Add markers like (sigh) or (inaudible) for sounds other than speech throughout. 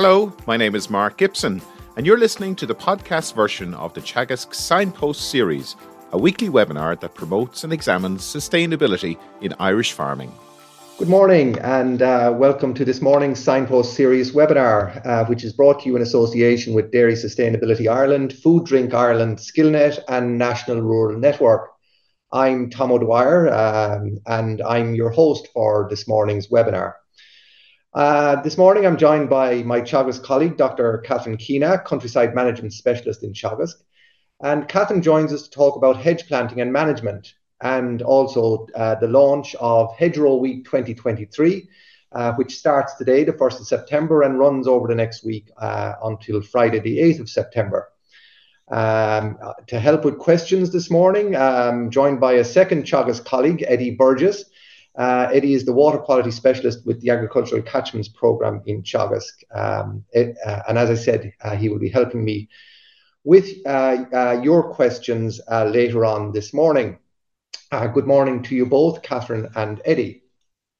Hello, my name is Mark Gibson, and you're listening to the podcast version of the Teagasc Signpost series, a weekly webinar that promotes and examines sustainability in Irish farming. Good morning and uh, welcome to this morning's Signpost Series webinar, uh, which is brought to you in association with Dairy Sustainability Ireland, Food Drink Ireland, Skillnet, and National Rural Network. I'm Tom O'Dwyer um, and I'm your host for this morning's webinar. Uh, this morning I'm joined by my Teagasc colleague, Dr. Catherine Keena, Countryside Management Specialist in Teagasc. And Catherine joins us to talk about hedge planting and management and also uh, the launch of Hedgerow Week 2023, uh, which starts today, the 1st of September, and runs over the next week uh, until Friday, the 8th of September. Um, to help with questions this morning, I'm joined by a second Teagasc colleague, Eddie Burgess. Uh, Eddie is the water quality specialist with the Agricultural Catchments Programme in Teagasc. Um, it, uh, and as I said, uh, he will be helping me with your questions later on this morning. Uh, good morning to you both, Catherine and Eddie.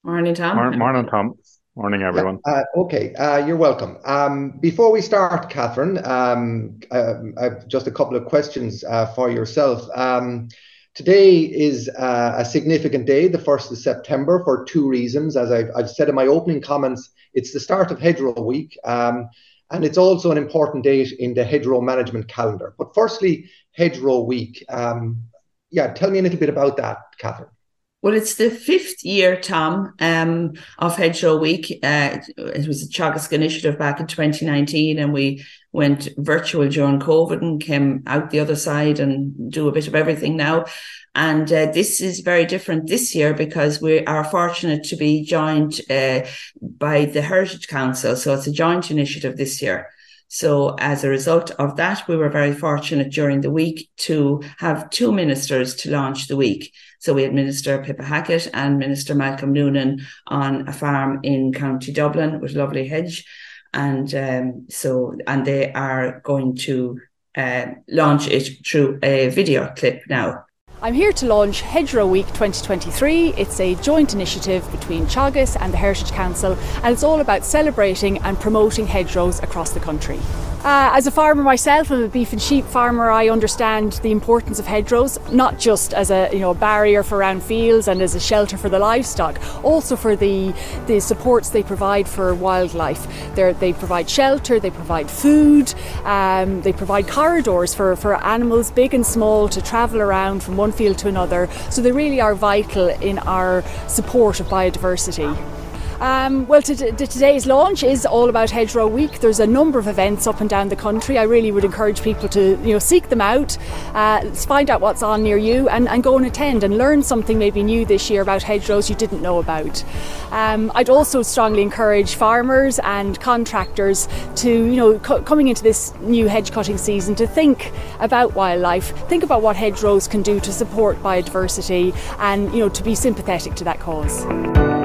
Morning, Tom. Morning, morning Tom. Morning, everyone. Uh, okay, uh, you're welcome. Um, before we start, Catherine, um, uh, just a couple of questions uh, for yourself. Um, today is uh, a significant day, the 1st of September, for two reasons. As I've, I've, said in my opening comments, it's the start of Hedgerow Week, um, and it's also an important date in the hedgerow management calendar. But firstly, Hedgerow Week. Um, yeah, tell me a little bit about that, Catherine. Well, it's the fifth year, Tom, um, of Hedgerow Week. Uh, it was a Teagasc initiative back in 2019, and we went virtual during COVID and came out the other side and do a bit of everything now. And uh, this is very different this year because we are fortunate to be joined uh, by the Heritage Council. So it's a joint initiative this year. So as a result of that, we were very fortunate during the week to have two ministers to launch the week. So we had Minister Pippa Hackett and Minister Malcolm Noonan on a farm in County Dublin with Lovely Hedge. And um, so, and they are going to uh, launch it through a video clip now. I'm here to launch Hedgerow Week 2023. It's a joint initiative between Teagasc and the Heritage Council, and it's all about celebrating and promoting hedgerows across the country. Uh, as a farmer myself, I'm a beef and sheep farmer. I understand the importance of hedgerows, not just as a you know barrier for around fields and as a shelter for the livestock, also for the the supports they provide for wildlife. They're, they provide shelter, they provide food, um, they provide corridors for, for animals big and small to travel around from one field to another. So they really are vital in our support of biodiversity. Um, well, to, to today's launch is all about Hedgerow Week. There's a number of events up and down the country. I really would encourage people to you know seek them out, uh, find out what's on near you, and, and go and attend and learn something maybe new this year about hedgerows you didn't know about. Um, I'd also strongly encourage farmers and contractors to you know co- coming into this new hedge cutting season to think about wildlife, think about what hedgerows can do to support biodiversity, and you know to be sympathetic to that cause.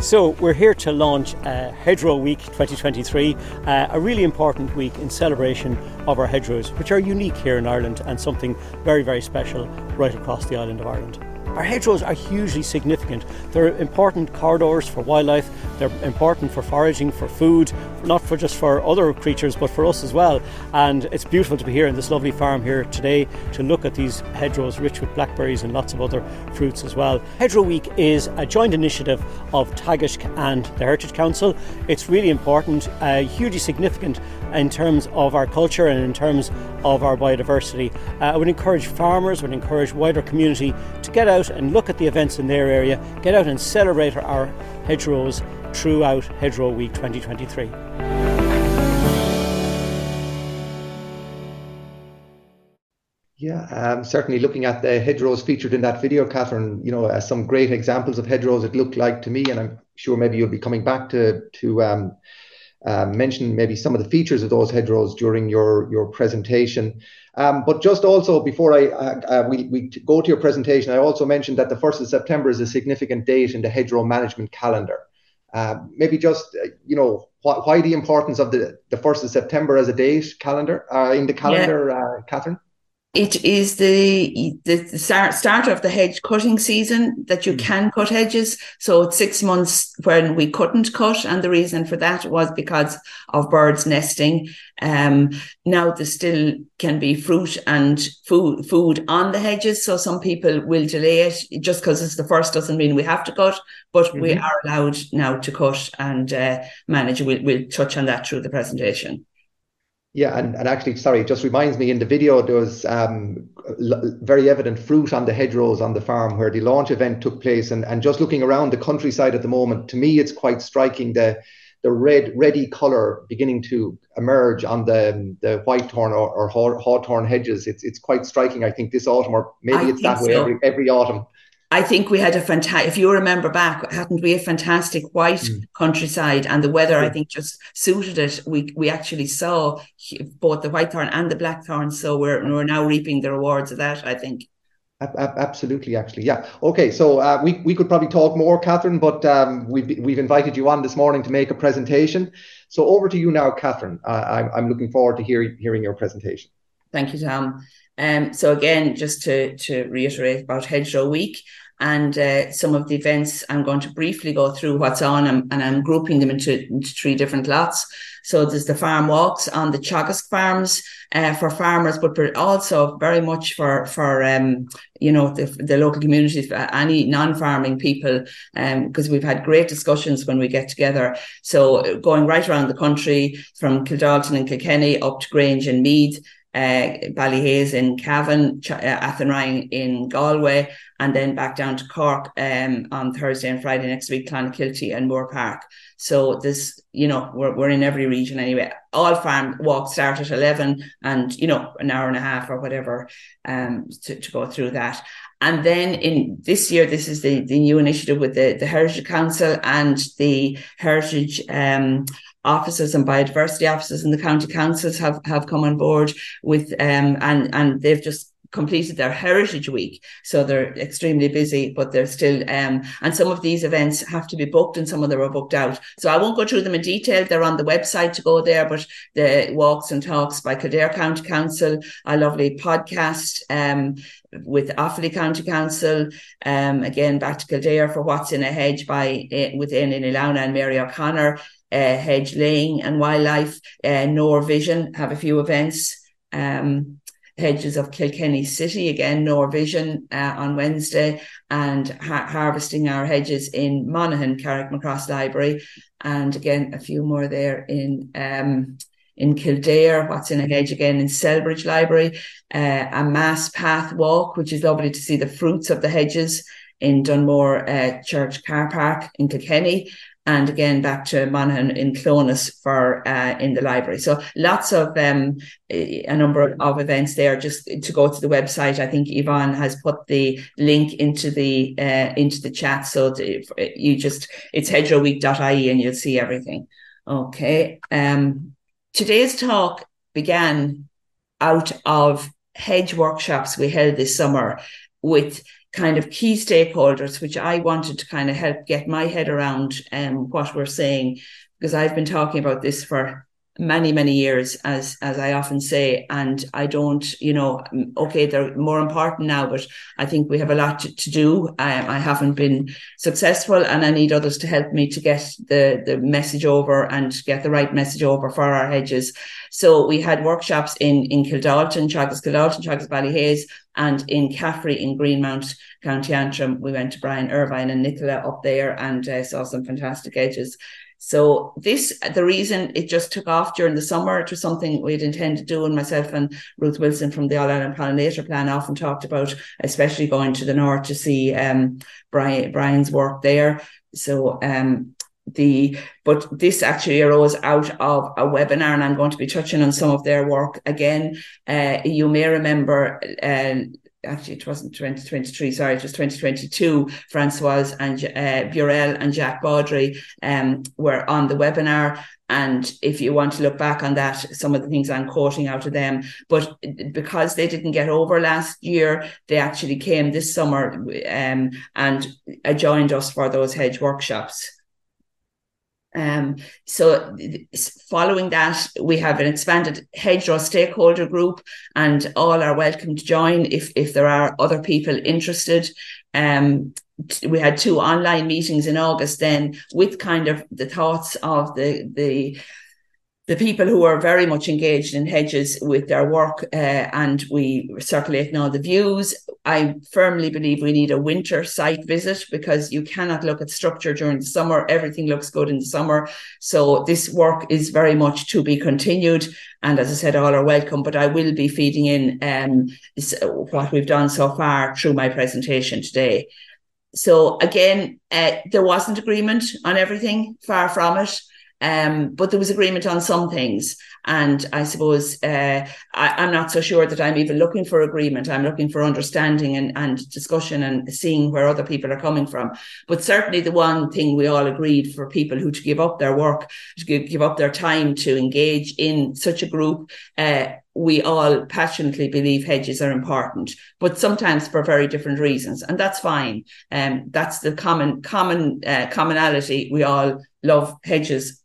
So we're here to launch uh, Hedgerow Week 2023, uh, a really important week in celebration of our hedgerows, which are unique here in Ireland and something very, very special right across the island of Ireland. Our hedgerows are hugely significant. They're important corridors for wildlife, they're important for foraging, for food, not for just for other creatures, but for us as well. And it's beautiful to be here in this lovely farm here today to look at these hedgerows rich with blackberries and lots of other fruits as well. Hedgerow Week is a joint initiative of Teagasc and the Heritage Council. It's really important, uh, hugely significant in terms of our culture and in terms of our biodiversity. Uh, I would encourage farmers, would encourage wider community to get out and look at the events in their area, get out and celebrate our hedgerows throughout Hedgerow Week 2023. Yeah, um, certainly looking at the hedgerows featured in that video, Catherine, you know, uh, some great examples of hedgerows it looked like to me, and I'm sure maybe you'll be coming back to to um, uh, mention maybe some of the features of those hedgerows during your your presentation. Um, but just also before I uh, uh, we, we go to your presentation, I also mentioned that the 1st of September is a significant date in the hedgerow management calendar. Uh, maybe just, uh, you know, wh- why the importance of the, the 1st of September as a date calendar uh, in the calendar, yeah. Uh, Catherine? It is the, the start start of the hedge cutting season that you mm. can cut hedges. So it's six months when we couldn't cut. And the reason for that was because of birds nesting. Um, now there still can be fruit and food, food on the hedges. So some people will delay it just because it's the first doesn't mean we have to cut, but mm-hmm. we are allowed now to cut and uh, manage. We'll, we'll touch on that through the presentation. Yeah, and, and actually, sorry, it just reminds me in the video there was um, very evident fruit on the hedgerows on the farm where the launch event took place. And, and just looking around the countryside at the moment, to me, it's quite striking the the red ready colour beginning to emerge on the the whitethorn or, or hawthorn hedges. It's it's quite striking. I think this autumn, or maybe I it's that way every, every autumn. I think we had a fantastic, if you remember back, hadn't we a fantastic white mm. countryside and the weather, I think just suited it. We, we actually saw both the whitethorn and the blackthorn. So we're, we're now reaping the rewards of that, I think. Absolutely, actually, yeah. Okay, so uh, we we could probably talk more, Catherine, but um, we've we've invited you on this morning to make a presentation. So over to you now, Catherine. Uh, I'm I'm looking forward to hearing hearing your presentation. Thank you, Tom. Um, so again, just to, to reiterate about Hedgerow Week and uh, some of the events, I'm going to briefly go through what's on and, and I'm grouping them into, into, three different lots. So there's the farm walks on the Teagasc farms uh, for farmers, but also very much for for um, you know the, the local communities, any non-farming people, because um, we've had great discussions when we get together. So going right around the country from Kildalton and Kilkenny up to Grange and Meath uh, Ballyhaise in Cavan, Ch- uh, in Galway, and then back down to Cork um, on Thursday and Friday next week, Clonakilty and Moorepark. So this, you know, we're, we're in every region anyway. All farm walks start at 11 and, you know, an hour and a half or whatever um, to, to go through that. And then in this year, this is the, the new initiative with the, the Heritage Council and the Heritage um, officers and biodiversity officers in the county councils have, have come on board with um, and and they've just completed their heritage week. So they're extremely busy but they're still um and some of these events have to be booked and some of them are booked out. So i won't go through them in detail. They're on the website to go there but the walks and talks by kildare county council a lovely podcast um with Offaly County Council, um, again back to Kildare for What's in a Hedge by uh, within in Ilauna and Mary O'Connor, uh, hedge laying and wildlife, uh, have a few events. Um, Hedges of Kilkenny City again, Nor Vision uh, on Wednesday, and ha- harvesting our hedges in Monaghan, Carrickmacross Library, and again a few more there in um, in Kildare, what's in a hedge again in Celbridge Library, uh, a mass path walk, which is lovely to see the fruits of the hedges in Dunmore uh, Church Car Park in Kilkenny, and again back to Monaghan in Clones for uh, in the library. So lots of um, a number of, of, events there. Just to go to the website, I think Yvonne has put the link into the uh, into the chat. So you just it's hedgerowweek.ie and you'll see everything. Okay. Um, today's talk began out of hedge workshops we held this summer with kind of key stakeholders, which I wanted to kind of help get my head around um, what we're saying, because I've been talking about this for many many years as as i often say and i don't you know okay they're more important now but i think we have a lot to, to do. I, I haven't been successful and i need others to help me to get the the message over and get the right message over for our hedges. So we had workshops in in kildalton Teagasc kildalton Teagasc ballyhaise and in CAFRE in greenmount county antrim. We went to brian irvine and nicola up there and uh, saw some fantastic hedges so this, the reason it just took off during the summer, it was something we'd intended to do, and myself and Ruth Wilson from the All Ireland Pollinator Plan often talked about, especially going to the north to see um, Brian, Brian's work there. So um, the but this actually arose out of a webinar and i'm going to be touching on some of their work again uh, you may remember uh, actually it wasn't 2023 sorry it was 2022 francoise and uh, burel and jacques baudry um, were on the webinar. And if you want to look back on that some of the things i'm quoting out of them. But because they didn't get over last year they actually came this summer um, and joined us for those hedge workshops Um, so following that, we have an expanded hedgerow stakeholder group and all are welcome to join if, if there are other people interested. Um, we had two online meetings in August then with kind of the thoughts of the, the, the people who are very much engaged in hedges with their work uh, and we circulate now the views. I firmly believe we need a winter site visit because you cannot look at structure during the summer. Everything looks good in the summer. So this work is very much to be continued. And as I said, all are welcome, but I will be feeding in um, what we've done so far through my presentation today. So again, uh, there wasn't agreement on everything, far from it. Um, but there was agreement on some things. And I suppose uh, I, am not so sure that I'm even looking for agreement. I'm looking for understanding and, and discussion and seeing where other people are coming from. But certainly the one thing we all agreed for people who to give up their work, to give, give up their time to engage in such a group, uh, we all passionately believe hedges are important, but sometimes for very different reasons, and that's fine. Um, that's the common common uh, commonality. We all love hedges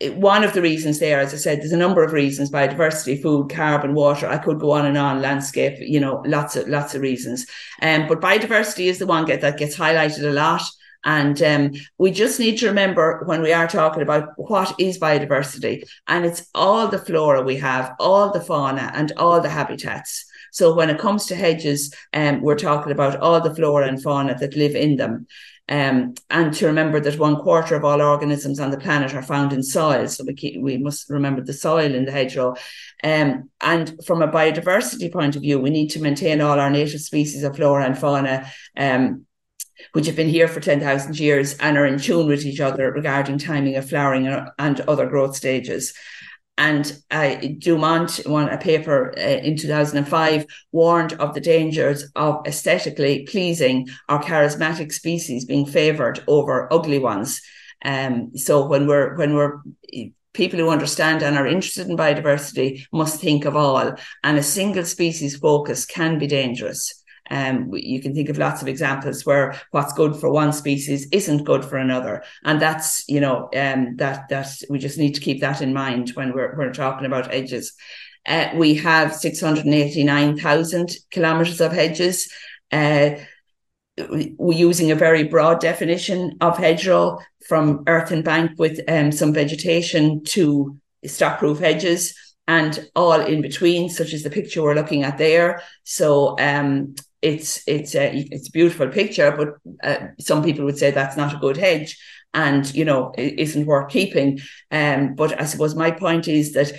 one of the reasons there, as I said, there's a number of reasons: biodiversity, food, carbon, water. I could go on and on. Landscape, you know, lots of lots of reasons. Um, but biodiversity is the one get, that gets highlighted a lot. And um, we just need to remember when we are talking about what is biodiversity, and it's all the flora we have, all the fauna, and all the habitats. So when it comes to hedges, um, we're talking about all the flora and fauna that live in them. Um, and to remember that one quarter of all organisms on the planet are found in soil. So we, keep, we must remember the soil in the hedgerow. Um, and from a biodiversity point of view, we need to maintain all our native species of flora and fauna. Um, which have been here for 10,000 years and are in tune with each other regarding timing of flowering and other growth stages. And uh, Dumont, one a paper uh, in 2005, warned of the dangers of aesthetically pleasing or charismatic species being favoured over ugly ones. Um, so when we're when we're people who understand and are interested in biodiversity must think of all, and a single species focus can be dangerous. Um, you can think of lots of examples where what's good for one species isn't good for another, and that's you know um, that that we just need to keep that in mind when we're we're talking about hedges. Uh, we have six hundred eighty nine thousand kilometers of hedges. Uh, we're using a very broad definition of hedgerow from earth and bank with um, some vegetation to stockproof hedges and all in between, such as the picture we're looking at there. So um, it's it's a it's a beautiful picture, but uh, some people would say that's not a good hedge, and you know it isn't worth keeping. Um, but I suppose my point is that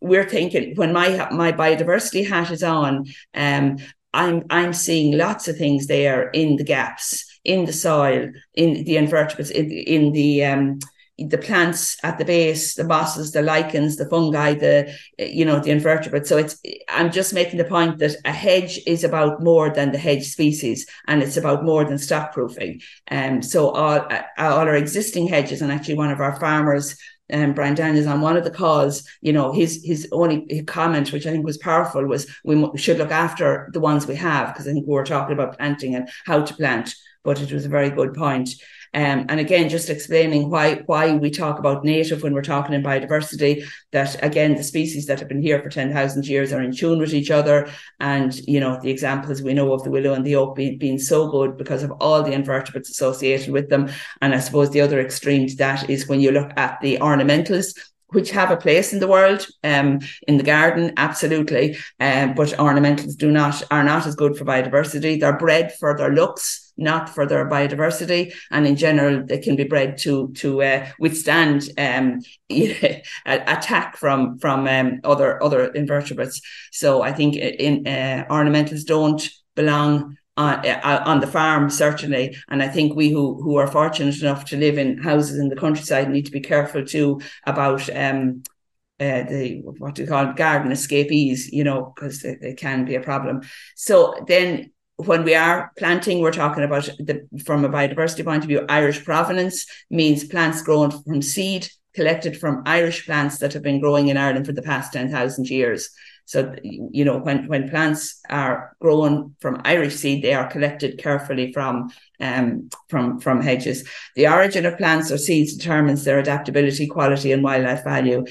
we're thinking when my my biodiversity hat is on, um, I'm I'm seeing lots of things there in the gaps in the soil, in the invertebrates, in in the um, the plants at the base, the mosses, the lichens, the fungi, the you know the invertebrates. So it's I'm just making the point that a hedge is about more than the hedge species, and it's about more than stock proofing. Um, so all all our existing hedges, and actually one of our farmers. Um, Brian Daniels on one of the calls, you know, his his only comment, which I think was powerful, was we should look after the ones we have because I think we were talking about planting and how to plant. But it was a very good point. Um, and again, just explaining why why we talk about native when we're talking in biodiversity, that again, the species that have been here for 10,000 years are in tune with each other. And, you know, the examples we know of the willow and the oak being, being so good because of all the invertebrates associated with them. And I suppose the other extreme to that is when you look at the ornamentals, which have a place in the world, um, in the garden, absolutely. Um, but ornamentals do not are not as good for biodiversity. They're bred for their looks, not for their biodiversity. And in general, they can be bred to to uh, withstand um, (laughs) attack from from um, other other invertebrates. So I think in uh, ornamentals don't belong on, uh, on the farm certainly and i think we who who are fortunate enough to live in houses in the countryside need to be careful too about um uh, the what do you call it, garden escapees you know because it, it can be a problem so then when we are planting, we're talking about the from a biodiversity point of view, Irish provenance means plants grown from seed collected from Irish plants that have been growing in Ireland for the past 10,000 years. So, you know, when, when plants are grown from Irish seed, they are collected carefully from, um, from, from hedges. The origin of plants or seeds determines their adaptability, quality, and wildlife value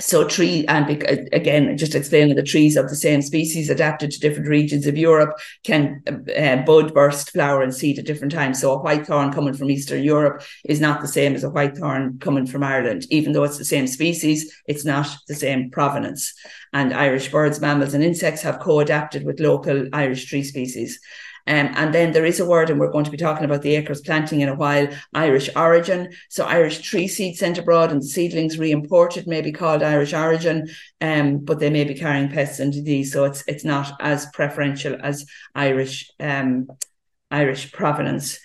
so tree and again just explaining the trees of the same species adapted to different regions of europe can uh, bud burst flower and seed at different times. So a white thorn coming from eastern europe is not the same as a white thorn coming from ireland. Even though it's the same species it's not the same provenance. And irish birds mammals and insects have co-adapted with local irish tree species um, and then there is a word, and we're going to be talking about the acres planting in a while, Irish origin. So Irish tree seed sent abroad and seedlings re-imported may be called Irish origin, um, but they may be carrying pests and disease. So it's it's not as preferential as Irish um, Irish provenance.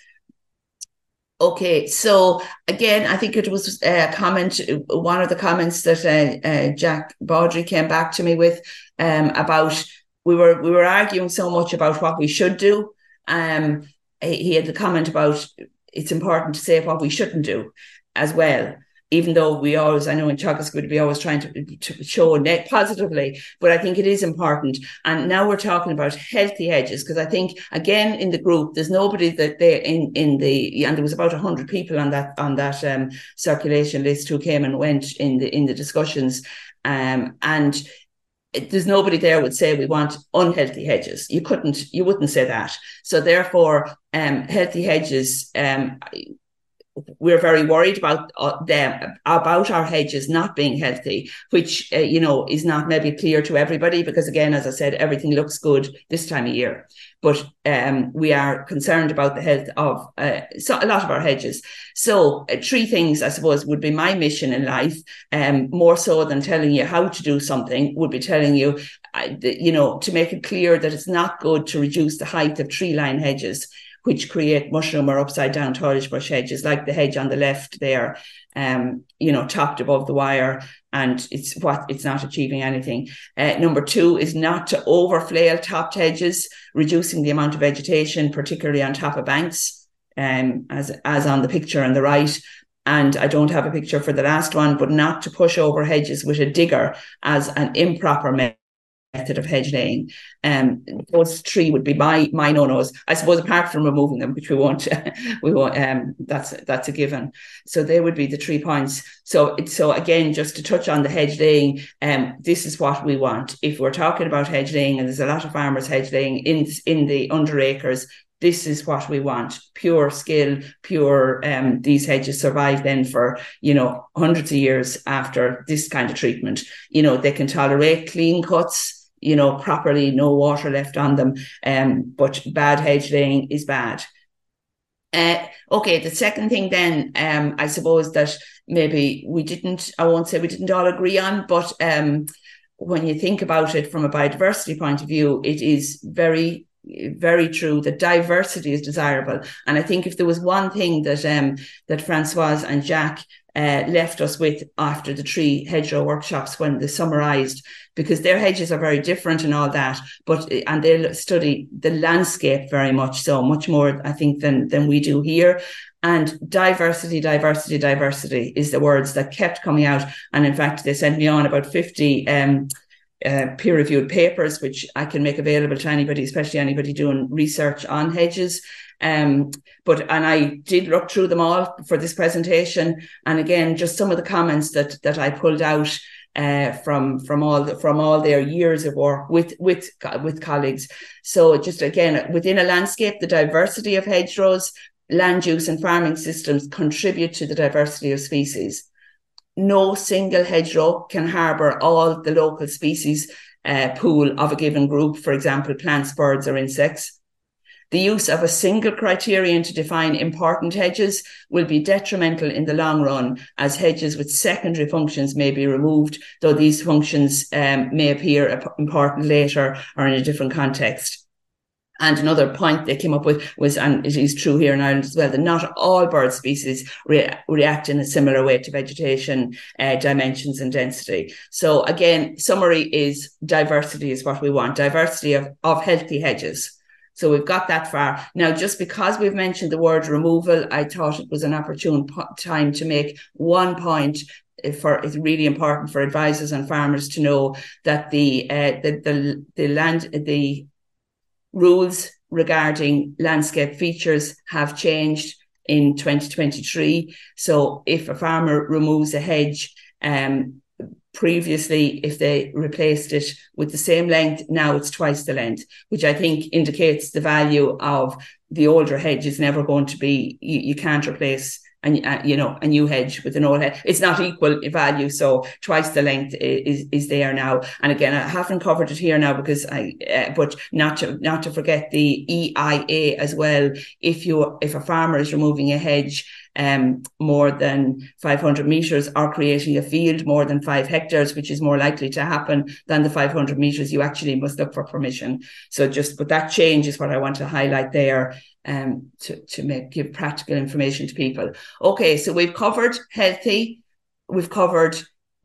Okay, so again, I think it was a comment, one of the comments that uh, uh, Jacques Baudry came back to me with um, about we were we were arguing so much about what we should do um, he had the comment about it's important to say what we shouldn't do as well. Even though we always, I know in would be always trying to, to show net positively, but I think it is important. And now we're talking about healthy hedges because I think again in the group there's nobody that they in in the and there was about hundred people on that on that um, circulation list who came and went in the in the discussions, um, and there's nobody there would say we want unhealthy hedges. You couldn't, you wouldn't say that. So therefore, um, healthy hedges, um, we're very worried about uh, them about our hedges not being healthy, which uh, you know is not maybe clear to everybody because again, as I said, everything looks good this time of year, but um, we are concerned about the health of uh, so a lot of our hedges. So uh, three things, I suppose, would be my mission in life, um, more so than telling you how to do something, would be telling you, you know, to make it clear that it's not good to reduce the height of tree line hedges which create mushroom or upside down toilet brush hedges, like the hedge on the left there, um, you know, topped above the wire, and it's what it's not achieving anything. Uh, number two is not to overflail topped hedges, reducing the amount of vegetation, particularly on top of banks, um, as as on the picture on the right. And I don't have a picture for the last one, but not to push over hedges with a digger as an improper method of hedging. Um, those three would be my my no nos. I suppose apart from removing them, which we won't, (laughs) we won't. Um, that's that's a given. So they would be the three points. So so again, just to touch on the hedging, um, this is what we want. If we're talking about hedging, and there's a lot of farmers hedging in in the under acres, this is what we want pure skill pure um, these hedges survive then for you know hundreds of years after this kind of treatment you know they can tolerate clean cuts you know, properly, no water left on them. Um, but bad hedge laying is bad. Uh, okay, the second thing then, um, I suppose that maybe we didn't, I won't say we didn't all agree on, but um, when you think about it from a biodiversity point of view, it is very very true that diversity is desirable and i think if there was one thing that um that francoise and jacques uh, left us with after the three hedgerow workshops when they summarized because their hedges are very different and all that but and they study the landscape very much so much more i think than than we do here. And diversity diversity diversity is the words that kept coming out. And in fact they sent me on about 50 um, uh, peer reviewed papers, which I can make available to anybody, especially anybody doing research on hedges. Um, but and I did look through them all for this presentation, and again, just some of the comments that that I pulled out uh, from from all the, from all their years of work with with with colleagues. So just again, within a landscape, the diversity of hedgerows, land use, and farming systems contribute to the diversity of species no single hedgerow can harbour all the local species uh, pool of a given group, for example, plants, birds, or insects. The use of a single criterion to define important hedges will be detrimental in the long run, as hedges with secondary functions may be removed, though these functions um, may appear important later or in a different context. And another point they came up with was, and it is true here in Ireland as well, that not all bird species re- react in a similar way to vegetation uh, dimensions and density. So again, summary is diversity is what we want, diversity of, of healthy hedges. So we've got that far. Now, just because we've mentioned the word removal, I thought it was an opportune po- time to make one point for it's really important for advisors and farmers to know that the uh, the, the the land the rules regarding landscape features have changed in 2023. So if a farmer removes a hedge, um, previously if they replaced it with the same length now it's twice the length which i think indicates the value of the older hedge is never going to be you, you can't replace and uh, you know a new hedge with an old hedge. It's not equal value so twice the length is is there now. And again i haven't covered it here now because i uh, but not to not to forget the eia as well. If you if a farmer is removing a hedge um, more than 500 meters or creating a field more than five hectares, which is more likely to happen than the 500 meters, you actually must look for permission. So just, but that change is what I want to highlight there um, to, to make, give practical information to people. Okay. So we've covered healthy, we've covered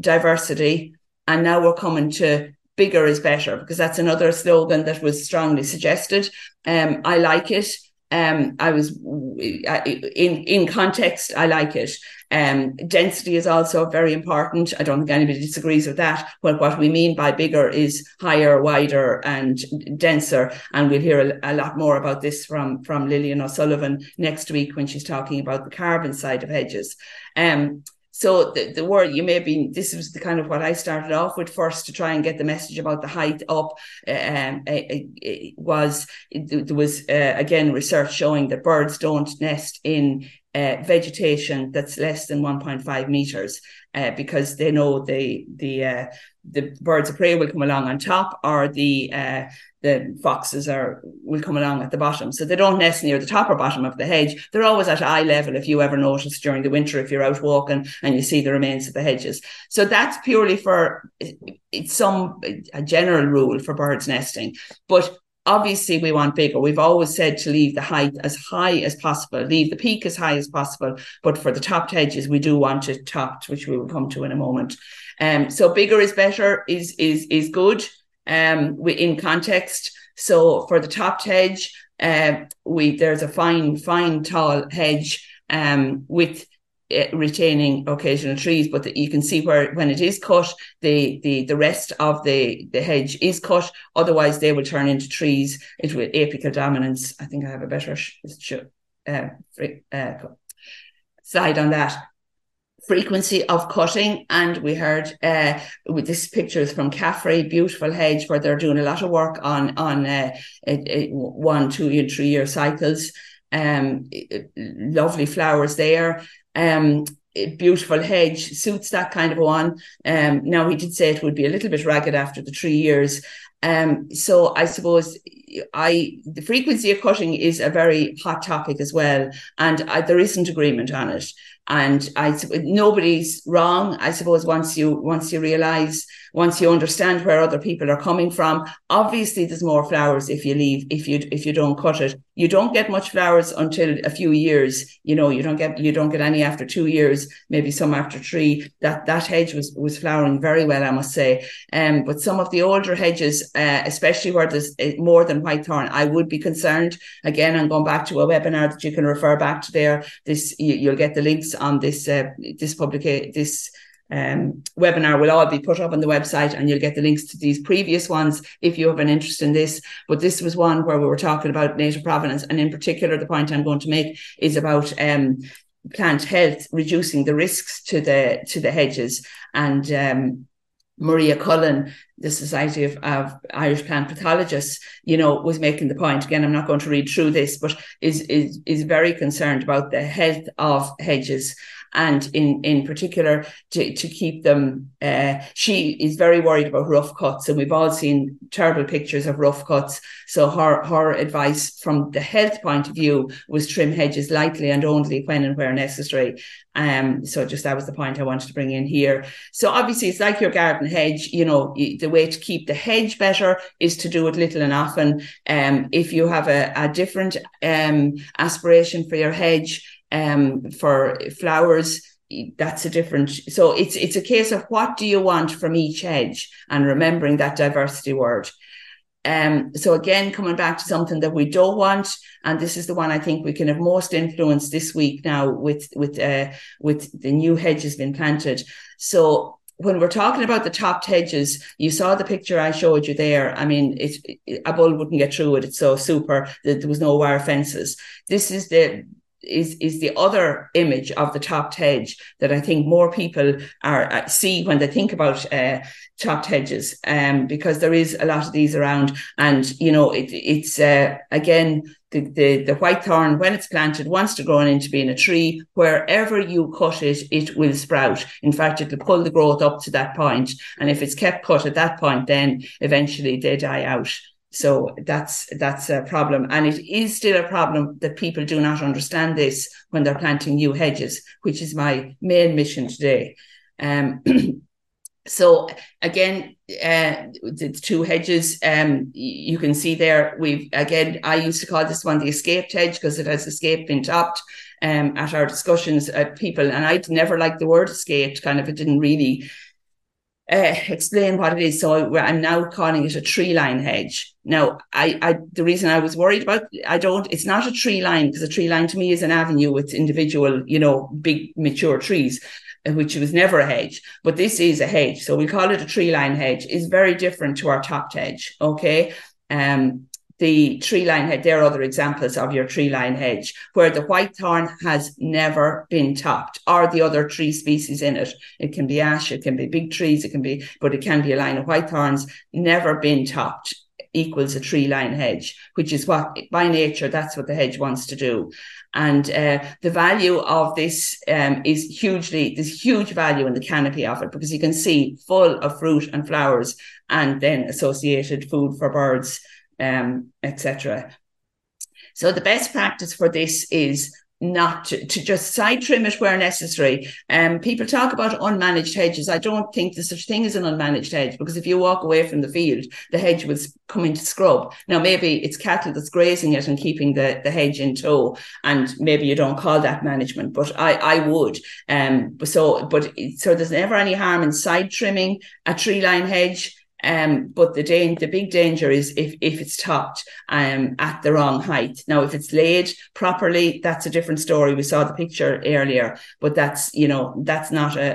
diversity, and now we're coming to bigger is better because that's another slogan that was strongly suggested. Um, I like it. Um, I was in in context. I like it. Um, density is also very important. I don't think anybody disagrees with that. Well, what we mean by bigger is higher, wider, and denser. And we'll hear a, a lot more about this from from Lilian O'Sullivan next week when she's talking about the carbon side of hedges. Um, so the, the word you may be this was the kind of what I started off with first to try and get the message about the height up uh, um, uh, uh, was there was uh, again research showing that birds don't nest in uh, vegetation that's less than 1.5 meters uh, because they know the the uh, the birds of prey will come along on top or the uh, the foxes are will come along at the bottom so they don't nest near the top or bottom of the hedge they're always at eye level if you ever notice during the winter if you're out walking and you see the remains of the hedges so that's purely for it's some a general rule for birds nesting but obviously we want bigger. We've always said to leave the height as high as possible, leave the peak as high as possible. But for the topped hedges, we do want it topped, which we will come to in a moment. Um, so bigger is better is is is good. Um, in context. So for the topped hedge, uh, we there's a fine fine tall hedge um, with uh, retaining occasional trees, but the, you can see where when it is cut, the the the rest of the the hedge is cut. Otherwise, they will turn into trees. It will apical dominance. I think I have a better uh, uh, slide on that frequency of cutting. And we heard uh, with this picture is from CAFRE, beautiful hedge where they're doing a lot of work on on uh, one, two, and three year cycles. Um, lovely flowers there um, beautiful hedge suits that kind of one. Um, now he did say it would be a little bit ragged after the three years. Um, so I suppose I the frequency of cutting is a very hot topic as well, and I, there isn't agreement on it. And I nobody's wrong. I suppose once you once you realize once you understand where other people are coming from, obviously there's more flowers if you leave if you if you don't cut it. You don't get much flowers until a few years. You know you don't get you don't get any after two years, maybe some after three. That that hedge was was flowering very well, I must say. Um, but some of the older hedges, uh, especially where there's uh, more than white thorn I would be concerned. Again, I'm going back to a webinar that you can refer back to there. This you, will get the links on this uh, this publication this um, webinar will all be put up on the website and you'll get the links to these previous ones if you have an interest in this. But this was one where we were talking about native provenance. And in particular, the point I'm going to make is about um, plant health, reducing the risks to the, to the hedges. And, um, Maria Cullen, the Society of, of, Irish Plant Pathologists, you know, was making the point. Again, I'm not going to read through this, but is is is very concerned about the health of hedges and in in particular to, to keep them uh, she is very worried about rough cuts and we've all seen terrible pictures of rough cuts so her her advice from the health point of view was trim hedges lightly and only when and where necessary um, so just that was the point I wanted to bring in here. So obviously it's like your garden hedge, you know, the way to keep the hedge better is to do it little and often. Um, if you have a, a different um, aspiration for your hedge, um, for flowers, that's a different. So it's it's a case of what do you want from each hedge, and remembering that diversity word. Um, so again, coming back to something that we don't want, and this is the one I think we can have most influence this week now with with uh, with the new hedges being planted. So when we're talking about the topped hedges, you saw the picture I showed you there. I mean, it, it, a bull wouldn't get through it. It's so super that there was no wire fences. This is the is is the other image of the topped hedge that I think more people are uh, see when they think about uh, hedges, um, because there is a lot of these around, and you know it, it's uh, again the, the the white thorn when it's planted wants to grow into being a tree. Wherever you cut it, it will sprout. In fact, it will pull the growth up to that point, and if it's kept cut at that point, then eventually they die out. So that's that's a problem, and it is still a problem that people do not understand this when they're planting new hedges, which is my main mission today. Um, (clears throat) so again, uh, the two hedges, um, you can see there. We've again, I used to call this one the escaped hedge because it has escaped been topped. Um, at our discussions, at people, and I'd never liked the word escaped. Kind of, it didn't really uh, explain what it is. So I'm now calling it a tree line hedge. Now, I, I, the reason I was worried about, I don't, it's not a tree line because a tree line to me is an avenue with individual, you know, big mature trees, uh, which was never a hedge, but this is a hedge. So we call it a tree line hedge. is very different to our topped hedge. Okay. Um, the tree line hedge, there are other examples of your tree line hedge where the white thorn has never been topped or the other tree species in it. It can be ash, it can be big trees, it can be, but it can be a line of white thorns, never been topped equals a tree line hedge, which is what by nature, that's what the hedge wants to do. And uh, the value of this um, is hugely, there's huge value in the canopy of it because you can see full of fruit and flowers and then associated food for birds um, etc. So the best practice for this is not to, to just side trim it where necessary. Um, people talk about unmanaged hedges. I don't think there's such thing as an unmanaged hedge because if you walk away from the field, the hedge will come into scrub. Now, maybe it's cattle that's grazing it and keeping the, the hedge in tow. And maybe you don't call that management, but I, I would. Um, so, but so there's never any harm in side trimming a tree line hedge. Um, but the dan- the big danger is if if it's topped um at the wrong height. Now, if it's laid properly, that's a different story. We saw the picture earlier, but that's you know that's not a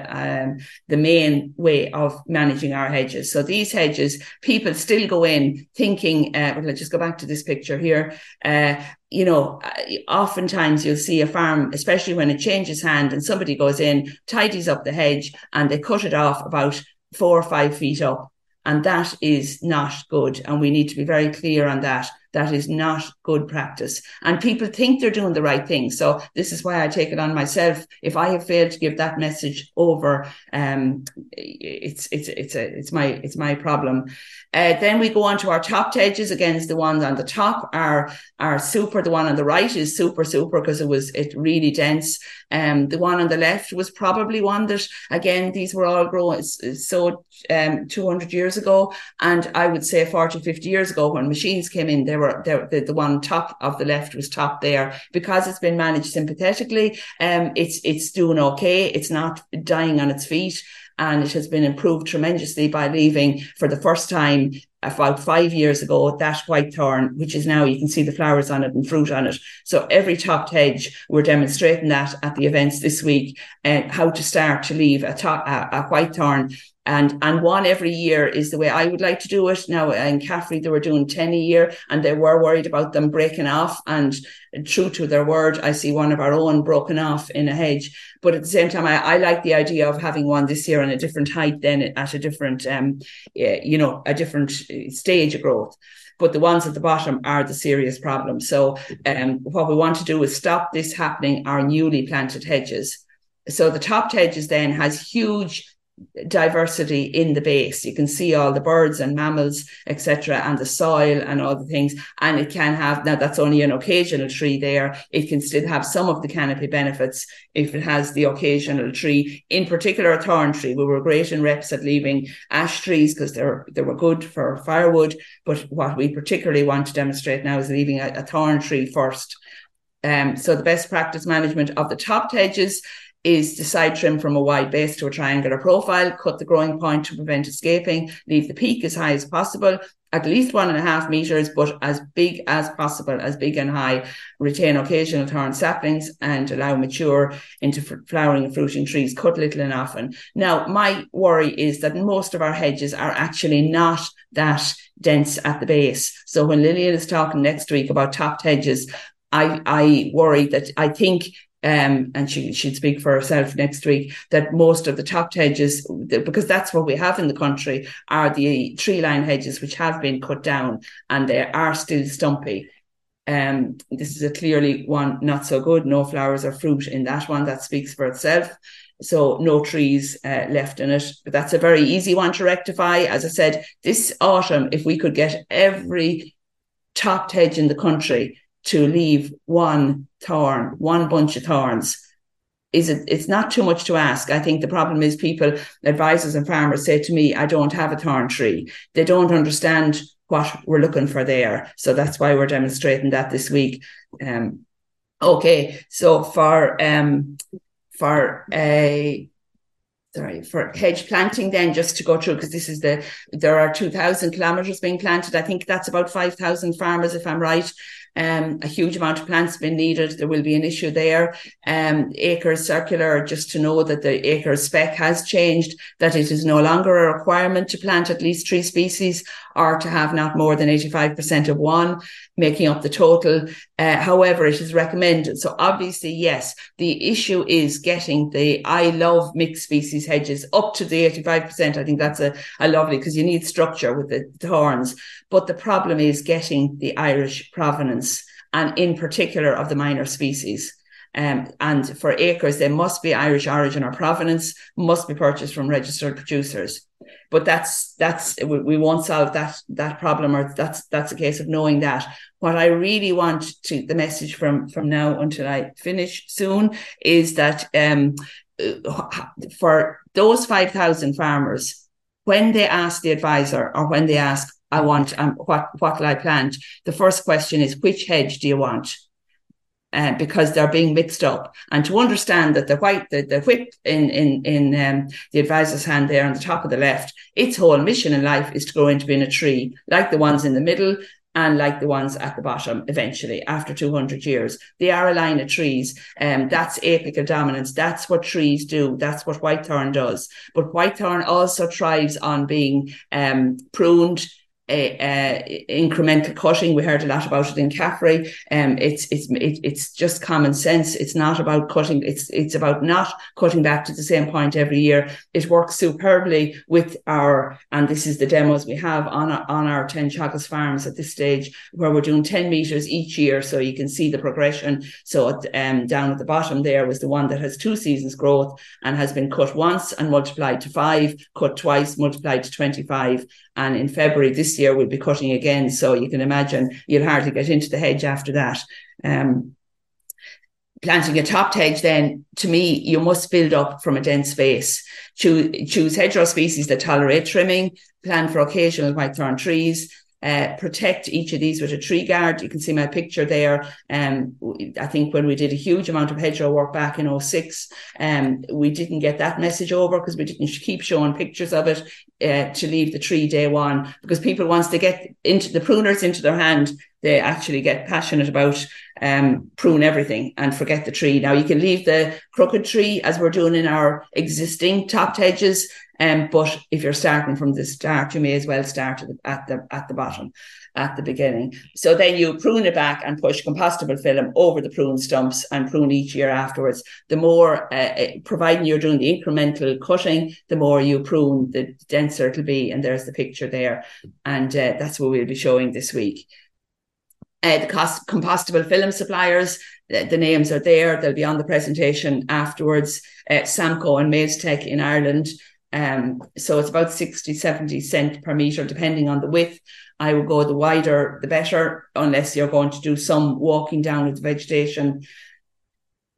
um the main way of managing our hedges. So these hedges, people still go in thinking. Uh, well, let's just go back to this picture here. Uh, you know, uh, oftentimes you'll see a farm, especially when it changes hand and somebody goes in, tidies up the hedge and they cut it off about four or five feet up and that is not good. And we need to be very clear on that. That is not good practice. And people think they're doing the right thing. So this is why I take it on myself. If I have failed to give that message over, um, it's it's it's a it's my it's my problem. Uh, then we go on to our top hedges. Again, the ones on the top are are super. The one on the right is super super because it was it really dense. Um, the one on the left was probably one that again these were all grown so um 200 years ago, and I would say 40 50 years ago when machines came in, they were were the, the one top of the left was top there because it's been managed sympathetically. Um, it's it's doing okay. It's not dying on its feet and it has been improved tremendously by leaving for the first time about five years ago that white thorn, which is now you can see the flowers on it and fruit on it. So every topped hedge, we're demonstrating that at the events this week and how to start to leave a, a, a white thorn and and one every year is the way I would like to do it. Now in CAFRE they were doing ten a year, and they were worried about them breaking off. And true to their word, I see one of our own broken off in a hedge. But at the same time, I, I like the idea of having one this year on a different height, then at a different, um, you know, a different stage of growth but the ones at the bottom are the serious problem. So, um, what we want to do is stop this happening. Our newly planted hedges. So the top hedges then has huge diversity in the base. You can see all the birds and mammals, etc., and the soil and all the things. And it can have now that's only an occasional tree there. It can still have some of the canopy benefits if it has the occasional tree, in particular a thorn tree. We were great in reps at leaving ash trees because they're they were good for firewood. But what we particularly want to demonstrate now is leaving a, a thorn tree first. Um, so the best practice management of the top hedges is to side trim from a wide base to a triangular profile, cut the growing point to prevent escaping, leave the peak as high as possible, at least one and a half meters, but as big as possible, as big and high, retain occasional thorn saplings and allow mature into flowering and fruiting trees, cut little and often. Now, my worry is that most of our hedges are actually not that dense at the base. So when Lilian is talking next week about topped hedges, I, I worry that I think um, and she she'd speak for herself next week that most of the topped hedges, because that's what we have in the country, are the tree line hedges which have been cut down and they are still stumpy. Um, this is a clearly one not so good. No flowers or fruit in that one. That speaks for itself. So no trees uh, left in it. But that's a very easy one to rectify. As I said, this autumn, if we could get every topped hedge in the country to leave one thorn, one bunch of thorns, is it it's not too much to ask. I think the problem is people, advisors and farmers say to me, I don't have a thorn tree. They don't understand what we're looking for there. So that's why we're demonstrating that this week. Um, okay, so for um for a sorry for hedge planting then just to go through because this is the there are 2000 kilometers being planted i think that's about 5000 farmers if i'm right um, a huge amount of plants been needed. There will be an issue there. Um, acres circular, just to know that the acre spec has changed, that it is no longer a requirement to plant at least three species or to have not more than 85% of one, making up the total. Uh, however, it is recommended. So obviously, yes, the issue is getting the I love mixed species hedges up to the 85%. I think that's a, a lovely because you need structure with the thorns. But the problem is getting the Irish provenance and in particular of the minor species. Um, and for acres, they must be Irish origin or provenance, must be purchased from registered producers. But that's that's we, won't solve that that problem, or that's that's a case of knowing that. What I really want to the message from from now until I finish soon is that um, for those five thousand farmers, when they ask the advisor or when they ask I want um, what what will I plant? The first question is which hedge do you want? Uh, because they're being mixed up, and to understand that the white the, the whip in in in um, the advisor's hand there on the top of the left, its whole mission in life is to grow into being a tree, like the ones in the middle, and like the ones at the bottom eventually after 200 years. They are a line of trees. Um, that's apical dominance. That's what trees do. That's what white thorn does. But white thorn also thrives on being um, pruned, a, incremental cutting. We heard a lot about it in CAFRE. Um, it's it's it, it's just common sense. It's not about cutting. It's it's about not cutting back to the same point every year. It works superbly with our and this is the demos we have on our, on our ten Teagasc farms at this stage, where we're doing ten meters each year, so you can see the progression. So um, down at the bottom there was the one that has two seasons growth and has been cut once and multiplied to five, cut twice, multiplied to twenty five, and in February this year, we'll be cutting again. So you can imagine you'll hardly get into the hedge after that. Um, planting a top hedge, then to me, you must build up from a dense space. Choose, choose hedgerow species that tolerate trimming, plan for occasional whitethorn trees, uh, protect each of these with a tree guard. You can see my picture there. Um, I think when we did a huge amount of hedgerow work back in 06, um, we didn't get that message over because we didn't keep showing pictures of it uh, to leave the tree day one because people once they get into the pruners into their hand, they actually get passionate about um, prune everything and forget the tree. Now you can leave the crooked tree as we're doing in our existing topped hedges um, but if you're starting from the start, you may as well start at the, at the at the bottom, at the beginning. So then you prune it back and push compostable film over the prune stumps and prune each year afterwards. The more, uh, uh, providing you're doing the incremental cutting, the more you prune, the denser it'll be. And there's the picture there, and uh, that's what we'll be showing this week. Uh, the cost, compostable film suppliers, the, names are there. They'll be on the presentation afterwards. Uh, Samco and Maztec in Ireland um, so it's about 60, 70 cent per meter, depending on the width. I would go the wider, the better, unless you're going to do some walking down with vegetation.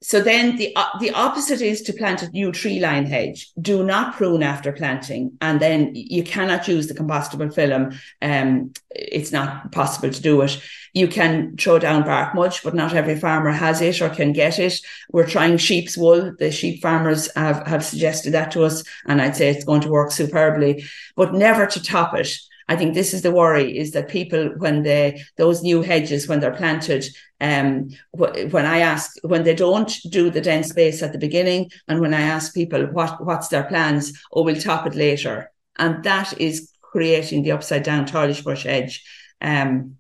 So then the uh, the opposite is to plant a new tree line hedge. Do not prune after planting, and then you cannot use the compostable film. Um, it's not possible to do it. You can throw down bark mulch, but not every farmer has it or can get it. We're trying sheep's wool. The sheep farmers have have suggested that to us, and I'd say it's going to work superbly. But never to top it I think this is the worry is that people, when they, those new hedges, when they're planted, um, when I ask, when they don't do the dense space at the beginning, and when I ask people what, what's their plans, oh, we'll top it later. And that is creating the upside down Toilish brush hedge. Um,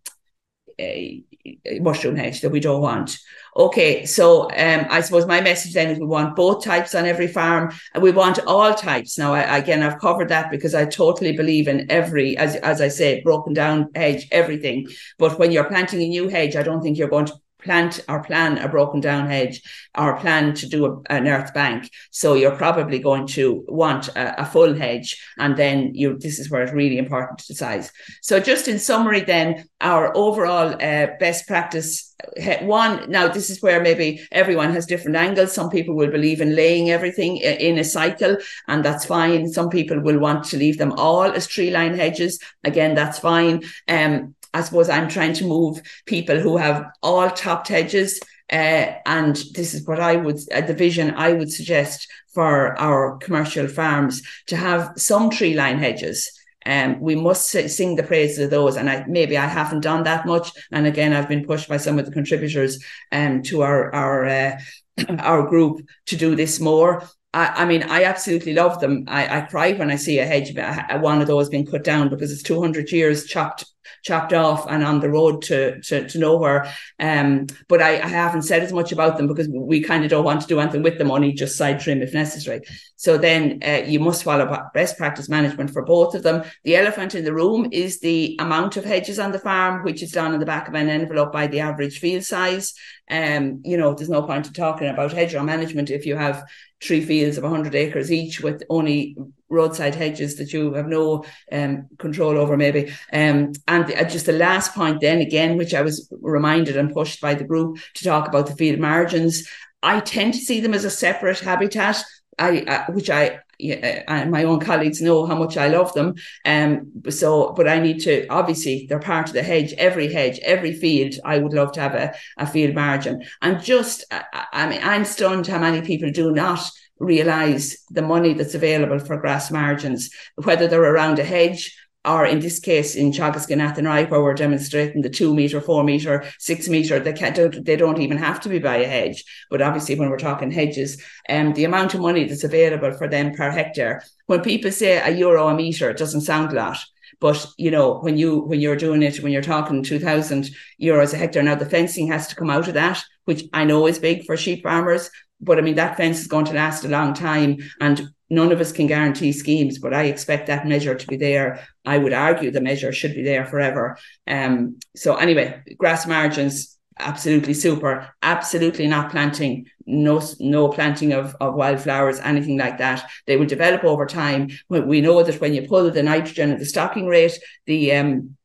mushroom hedge that we don't want. Okay, so um, I suppose my message then is we want both types on every farm, and we want all types. Now, I, again, I've covered that because I totally believe in every, as as I say, broken down hedge, everything. But when you're planting a new hedge, I don't think you're going to plant or plan a broken down hedge or plan to do a, an earth bank. So you're probably going to want a, a, full hedge. And then you, this is where it's really important to size. So just in summary, then our overall uh, best practice one now this is where maybe everyone has different angles some people will believe in laying everything in a cycle and that's fine some people will want to leave them all as tree line hedges again that's fine um I suppose I'm trying to move people who have all topped hedges. Uh, and this is what I would, uh, the vision I would suggest for our commercial farms to have some tree line hedges. Um, we must sing the praises of those. And I, maybe I haven't done that much. And again, I've been pushed by some of the contributors um, to our, our, uh, (clears throat) our group to do this more. I, I, mean, I absolutely love them. I, I cry when I see a hedge, one of those being cut down because it's 200 years chopped chopped off and on the road to to, to nowhere. Um, but I, I haven't said as much about them because we kind of don't want to do anything with them, only just side trim if necessary. So then uh, you must follow best practice management for both of them. The elephant in the room is the amount of hedges on the farm, which is down on the back of an envelope by the average field size. Um, you know, there's no point in talking about hedgerow management if you have three fields of 100 acres each with only roadside hedges that you have no um, control over maybe um, and uh, just the last point then again which i was reminded and pushed by the group to talk about the field margins i tend to see them as a separate habitat I, uh, which I, yeah, and my own colleagues know how much I love them. Um, so, but I need to obviously they're part of the hedge. Every hedge, every field, I would love to have a, a field margin. I'm just, I, I mean, I'm stunned how many people do not realize the money that's available for grass margins, whether they're around a hedge or in this case in and Athenry, where we're demonstrating the two meter, four meter, six meter, they can't, they don't even have to be by a hedge. But obviously, when we're talking hedges, um, the amount of money that's available for them per hectare, when people say a euro a meter, it doesn't sound a lot. But you know, when you when you're doing it, when you're talking two thousand euros a hectare, now the fencing has to come out of that, which I know is big for sheep farmers. But I mean, that fence is going to last a long time, and none of us can guarantee schemes. But I expect that measure to be there. I would argue the measure should be there forever. Um. So anyway, grass margins absolutely super. Absolutely not planting. No, no planting of, of wildflowers, anything like that. They will develop over time. We know that when you pull the nitrogen at the stocking rate, the um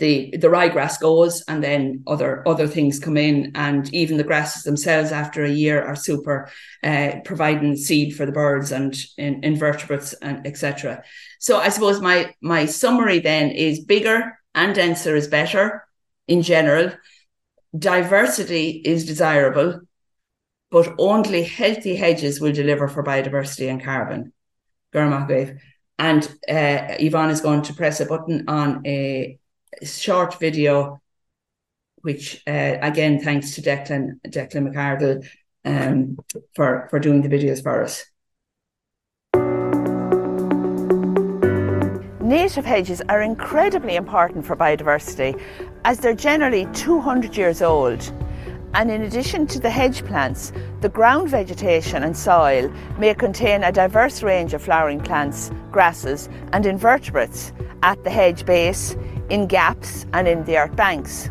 the the ryegrass goes and then other other things come in. And even the grasses themselves after a year are super uh, providing seed for the birds and in, invertebrates and etc so i suppose my my summary then is bigger and denser is better in general. Diversity is desirable but only healthy hedges will deliver for biodiversity and carbon. And uh, Yvonne is going to press a button on a short video, which uh, again, thanks to Declan, Declan McArdle um, for, for doing the videos for us. Native hedges are incredibly important for biodiversity as they're generally 200 years old. And in addition to the hedge plants, the ground vegetation and soil may contain a diverse range of flowering plants, grasses, and invertebrates at the hedge base, in gaps and in the earth banks.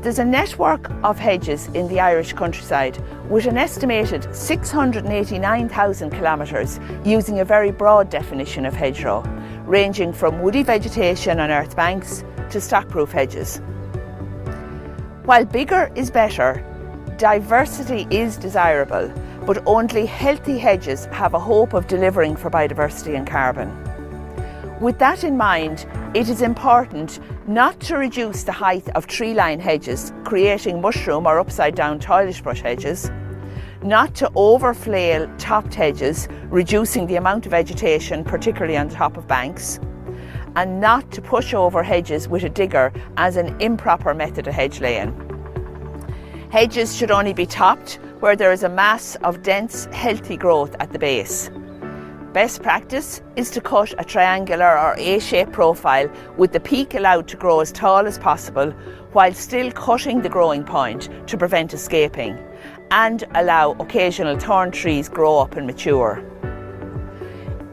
There's a network of hedges in the Irish countryside with an estimated 689,000 kilometres using a very broad definition of hedgerow, ranging from woody vegetation on earth banks to stockproof hedges. While bigger is better, diversity is desirable, but only healthy hedges have a hope of delivering for biodiversity and carbon. With that in mind, it is important not to reduce the height of tree line hedges, creating mushroom or upside down Toilish brush hedges, not to overflail topped hedges, reducing the amount of vegetation, particularly on top of banks, and not to push over hedges with a digger as an improper method of hedge laying. Hedges should only be topped where there is a mass of dense, healthy growth at the base. Best practice is to cut a triangular or A-shaped profile with the peak allowed to grow as tall as possible while still cutting the growing point to prevent escaping and allow occasional thorn trees grow up and mature.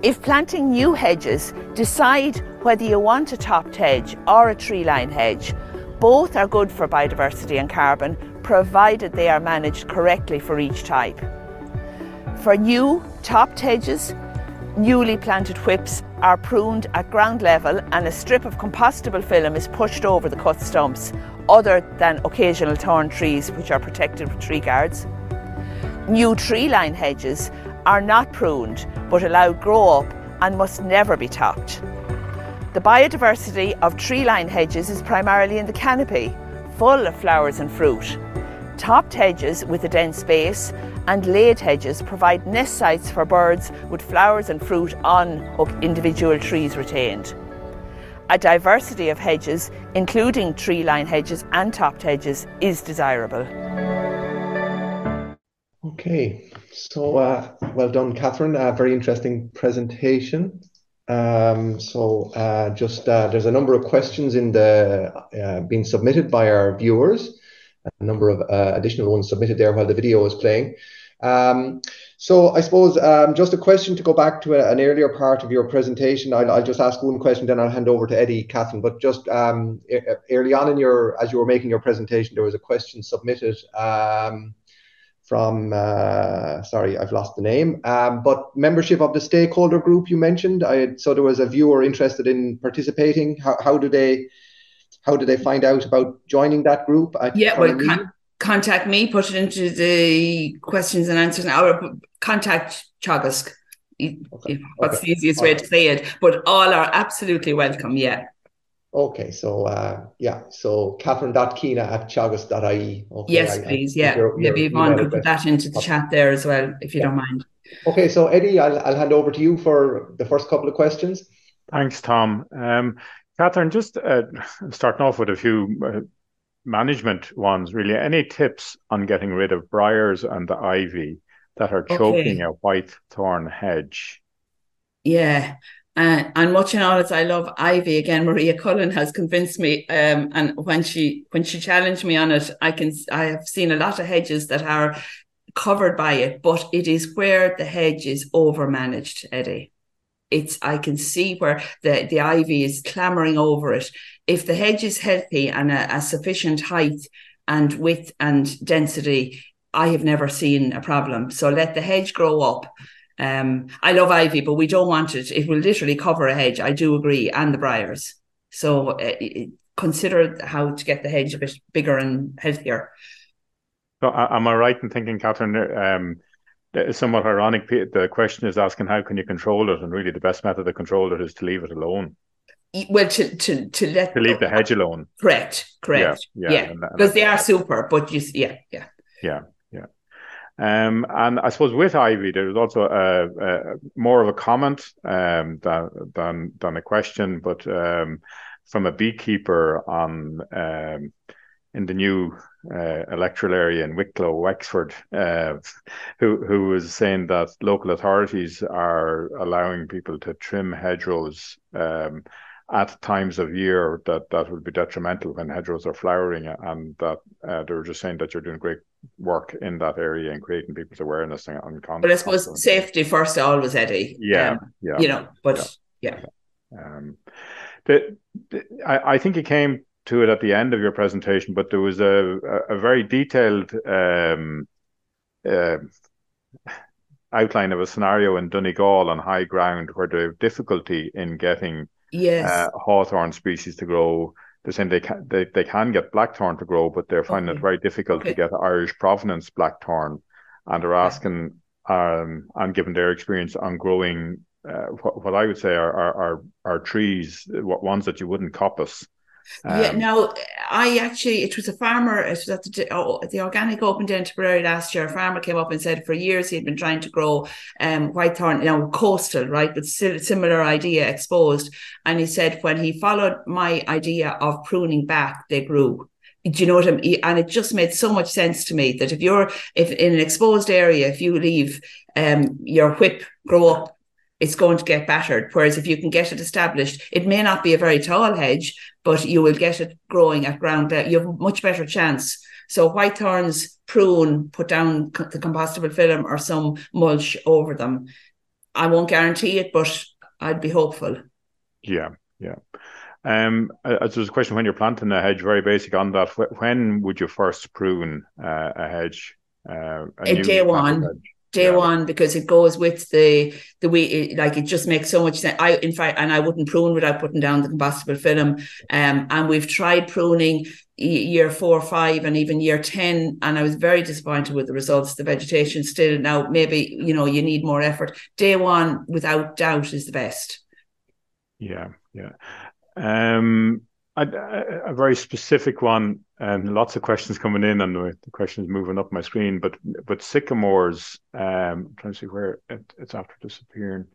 If planting new hedges, decide whether you want a topped hedge or a tree line hedge. Both are good for biodiversity and carbon, provided they are managed correctly for each type. For new topped hedges, newly planted whips are pruned at ground level and a strip of compostable film is pushed over the cut stumps, other than occasional thorn trees which are protected with tree guards. New tree line hedges are not pruned but allowed grow up and must never be topped. The biodiversity of tree line hedges is primarily in the canopy, full of flowers and fruit. Topped hedges with a dense base and laid hedges provide nest sites for birds with flowers and fruit on individual trees retained. A diversity of hedges, including tree line hedges and topped hedges, is desirable. Okay, so uh, well done, Catherine. A very interesting presentation. Um, so uh, just uh, there's a number of questions in the uh, being submitted by our viewers, a number of uh, additional ones submitted there while the video is playing. Um, so I suppose um, just a question to go back to a, an earlier part of your presentation. I'll, I'll, just ask one question, then I'll hand over to Eddie, Catherine. But just um, early on in your, as you were making your presentation, there was a question submitted um, from uh, sorry i've lost the name um, but membership of the stakeholder group you mentioned I, so there was a viewer interested in participating how, how do they how do they find out about joining that group yeah well con- contact me put it into the questions and answers or contact Teagasc okay. what's okay. the easiest all way right. to say it but all are absolutely welcome yeah Okay, so uh, yeah, so catherine.keena at teagasc.ie. Okay, yes, I, please. I yeah, your, your maybe Yvonne could put that into the chat there as well, if you yeah. don't mind. Okay, so Eddie, I'll, I'll hand over to you for the first couple of questions. Thanks, Tom. Um, Catherine, just uh, starting off with a few uh, management ones, really. Any tips on getting rid of briars and the ivy that are choking okay. a white thorn hedge? Yeah, uh, and watching all this, I love Ivy again. Maria Cullen has convinced me, um, and when she when she challenged me on it, I can I have seen a lot of hedges that are covered by it, but it is where the hedge is over managed, Eddie. It's I can see where the the ivy is clambering over it. If the hedge is healthy and a, a sufficient height and width and density, I have never seen a problem. So let the hedge grow up um, I love ivy, but we don't want it. It will literally cover a hedge. I do agree, and the briars. So uh, consider how to get the hedge a bit bigger and healthier. So, am I right in thinking, Catherine? Um, it's somewhat ironic. The question is asking how can you control it, and really the best method to control it is to leave it alone. Well, to to to let to leave the hedge alone. Correct, correct. Yeah, yeah, yeah. because they are super. But you, yeah, yeah, yeah. Um, and I suppose with Ivy, there was also a, a more of a comment um, than, than than a question, but um, from a beekeeper on um, in the new uh, electoral area in Wicklow, Wexford, uh, who who was saying that local authorities are allowing people to trim hedgerows um, at times of year that that would be detrimental when hedgerows are flowering, and that uh, they were just saying that you're doing great work in that area and creating people's awareness and, and But I suppose safety first always, Eddie. Yeah, um, yeah. You know, but yeah. yeah. Um, the, the, I, I think it came to it at the end of your presentation, but there was a a, a very detailed um, uh, outline of a scenario in Donegal on high ground where the difficulty in getting yes. uh, hawthorn species to grow. They're saying they can they, they can get blackthorn to grow, but they're finding okay. it very difficult okay. to get Irish provenance blackthorn, and they're asking um and given their experience on growing uh, what, what I would say are, are are are trees, what ones that you wouldn't coppice. Um, yeah, no, I actually, it was a farmer, it was at the, oh, the Organic Open Day in Tipperary last year. A farmer came up and said for years he had been trying to grow um, whitethorn, you know, coastal, right, but similar idea exposed. And he said when he followed my idea of pruning back, they grew do you know what I mean? And it just made so much sense to me that if you're if in an exposed area, if you leave um your whip grow up, it's going to get battered. Whereas if you can get it established, it may not be a very tall hedge, but you will get it growing at ground level. You have a much better chance. So white thorns, prune, put down the compostable film or some mulch over them. I won't guarantee it, but I'd be hopeful. Yeah, yeah. Um, as there's a question when you're planting a hedge, very basic on that. When would you first prune uh, a hedge? Uh, a day one. Day yeah. one because it goes with the the way it, like it just makes so much sense. I in fact and I wouldn't prune without putting down the compostable film. Um, and we've tried pruning year four, five, and even year ten, and I was very disappointed with the results. The vegetation still now maybe you know you need more effort. Day one, without doubt, is the best. Yeah, yeah. Um, a, a, very specific one, and lots of questions coming in, and the questions moving up my screen. But but sycamores, um, I'm trying to see where it, it's after disappearing.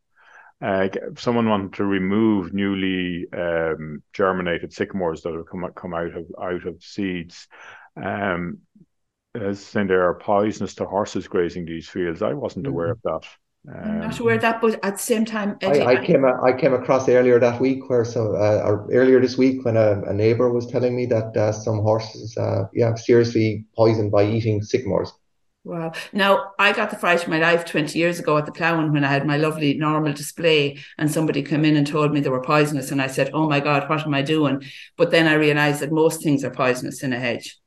Uh, someone wanted to remove newly um, germinated sycamores that have come come out of out of seeds. Um, as saying they are poisonous to horses grazing these fields. I wasn't mm-hmm. aware of that. I'm not aware of that, but at the same time, I, I, came I came across earlier that week where so uh, or earlier this week when a, a neighbour was telling me that uh, some horses, uh, yeah, seriously poisoned by eating sycamores. Wow. Now, I got the fright of my life 20 years ago at the ploughing when I had my lovely normal display and somebody came in and told me they were poisonous. And I said, Oh my God, what am I doing? But then I realized that most things are poisonous in a hedge.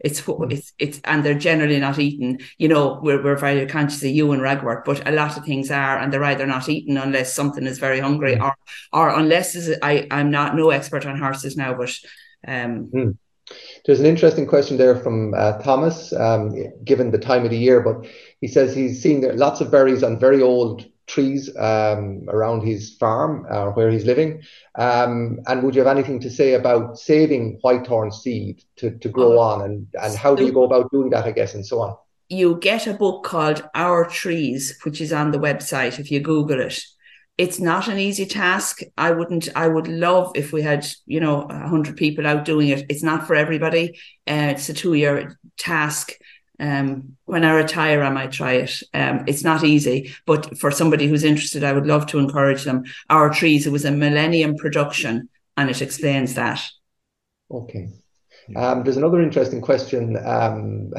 It's hmm. it's it's and they're generally not eaten. You know, we're we're very conscious of you and ragwort, but a lot of things are, and they're either not eaten unless something is very hungry, mm. or or unless is I I'm not no expert on horses now, but um. Mm. There's an interesting question there from uh, Thomas, um, given the time of the year, but he says he's seeing lots of berries on very old trees um, around his farm uh, where he's living? Um, and would you have anything to say about saving whitethorn seed to, to grow oh, on and, and how do you go about doing that, I guess, and so on? You get a book called Our Trees, which is on the website if you Google it. It's not an easy task. I wouldn't, I would love if we had, you know, 100 people out doing it. It's not for everybody. Uh, it's a two year task um, when I retire, I might try it. Um, it's not easy, but for somebody who's interested, I would love to encourage them. Our Trees, it was a millennium production, and it explains that. Okay. Um, there's another interesting question. Um,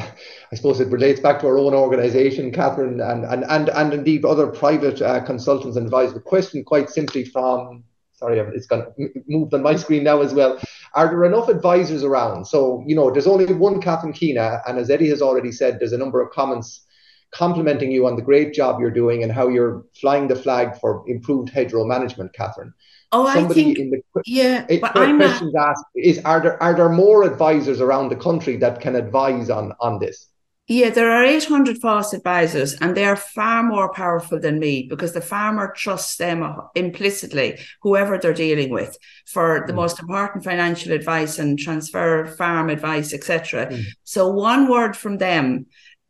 I suppose it relates back to our own organisation, Catherine, and, and, and, and indeed other private uh, consultants and advisors. The question, quite simply, from sorry, it's gone moved on my screen now as well. Are there enough advisors around? So, you know, there's only one Catherine Keena, and as Eddie has already said, there's a number of comments complimenting you on the great job you're doing and how you're flying the flag for improved hedgerow management, Catherine. Oh, Somebody I think, in the, yeah, it, but I'm questions not... asked is are there are there more advisors around the country that can advise on on this? Yeah, there are 800 FÁS advisors, and they are far more powerful than me because the farmer trusts them implicitly, whoever they're dealing with, for the mm. most important financial advice and transfer farm advice, etc. Mm. So, one word from them,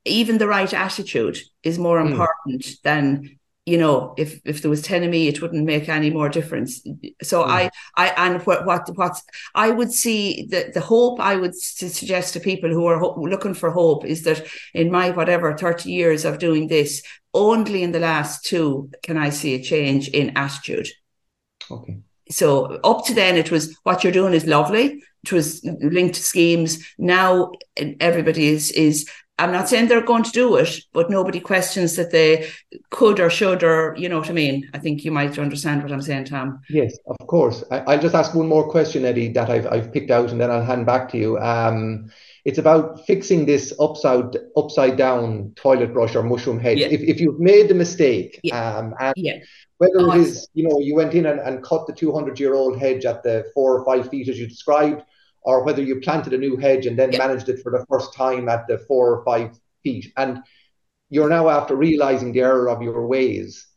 even the right attitude, is more mm. important than you know, if if there was ten of me, it wouldn't make any more difference. So mm. I I and what what what I would see the the hope I would suggest to people who are ho- looking for hope is that in my whatever thirty years of doing this, only in the last two can I see a change in attitude. Okay. So up to then, it was what you're doing is lovely. It was linked to schemes. Now everybody is is I'm not saying they're going to do it, but nobody questions that they could or should, or you know what I mean. I think you might understand what I'm saying, Tom. Yes, of course. I, will just ask one more question, Eddie, that I've I've picked out, and then I'll hand back to you. Um, it's about fixing this upside upside down toilet brush or mushroom hedge. Yeah. If if you've made the mistake, yeah. um, and yeah. whether oh, it is you know you went in and, and cut the 200 year old hedge at the four or five feet as you described or whether you planted a new hedge and then managed it for the first time at the four or five feet. And you're now after realizing the error of your ways.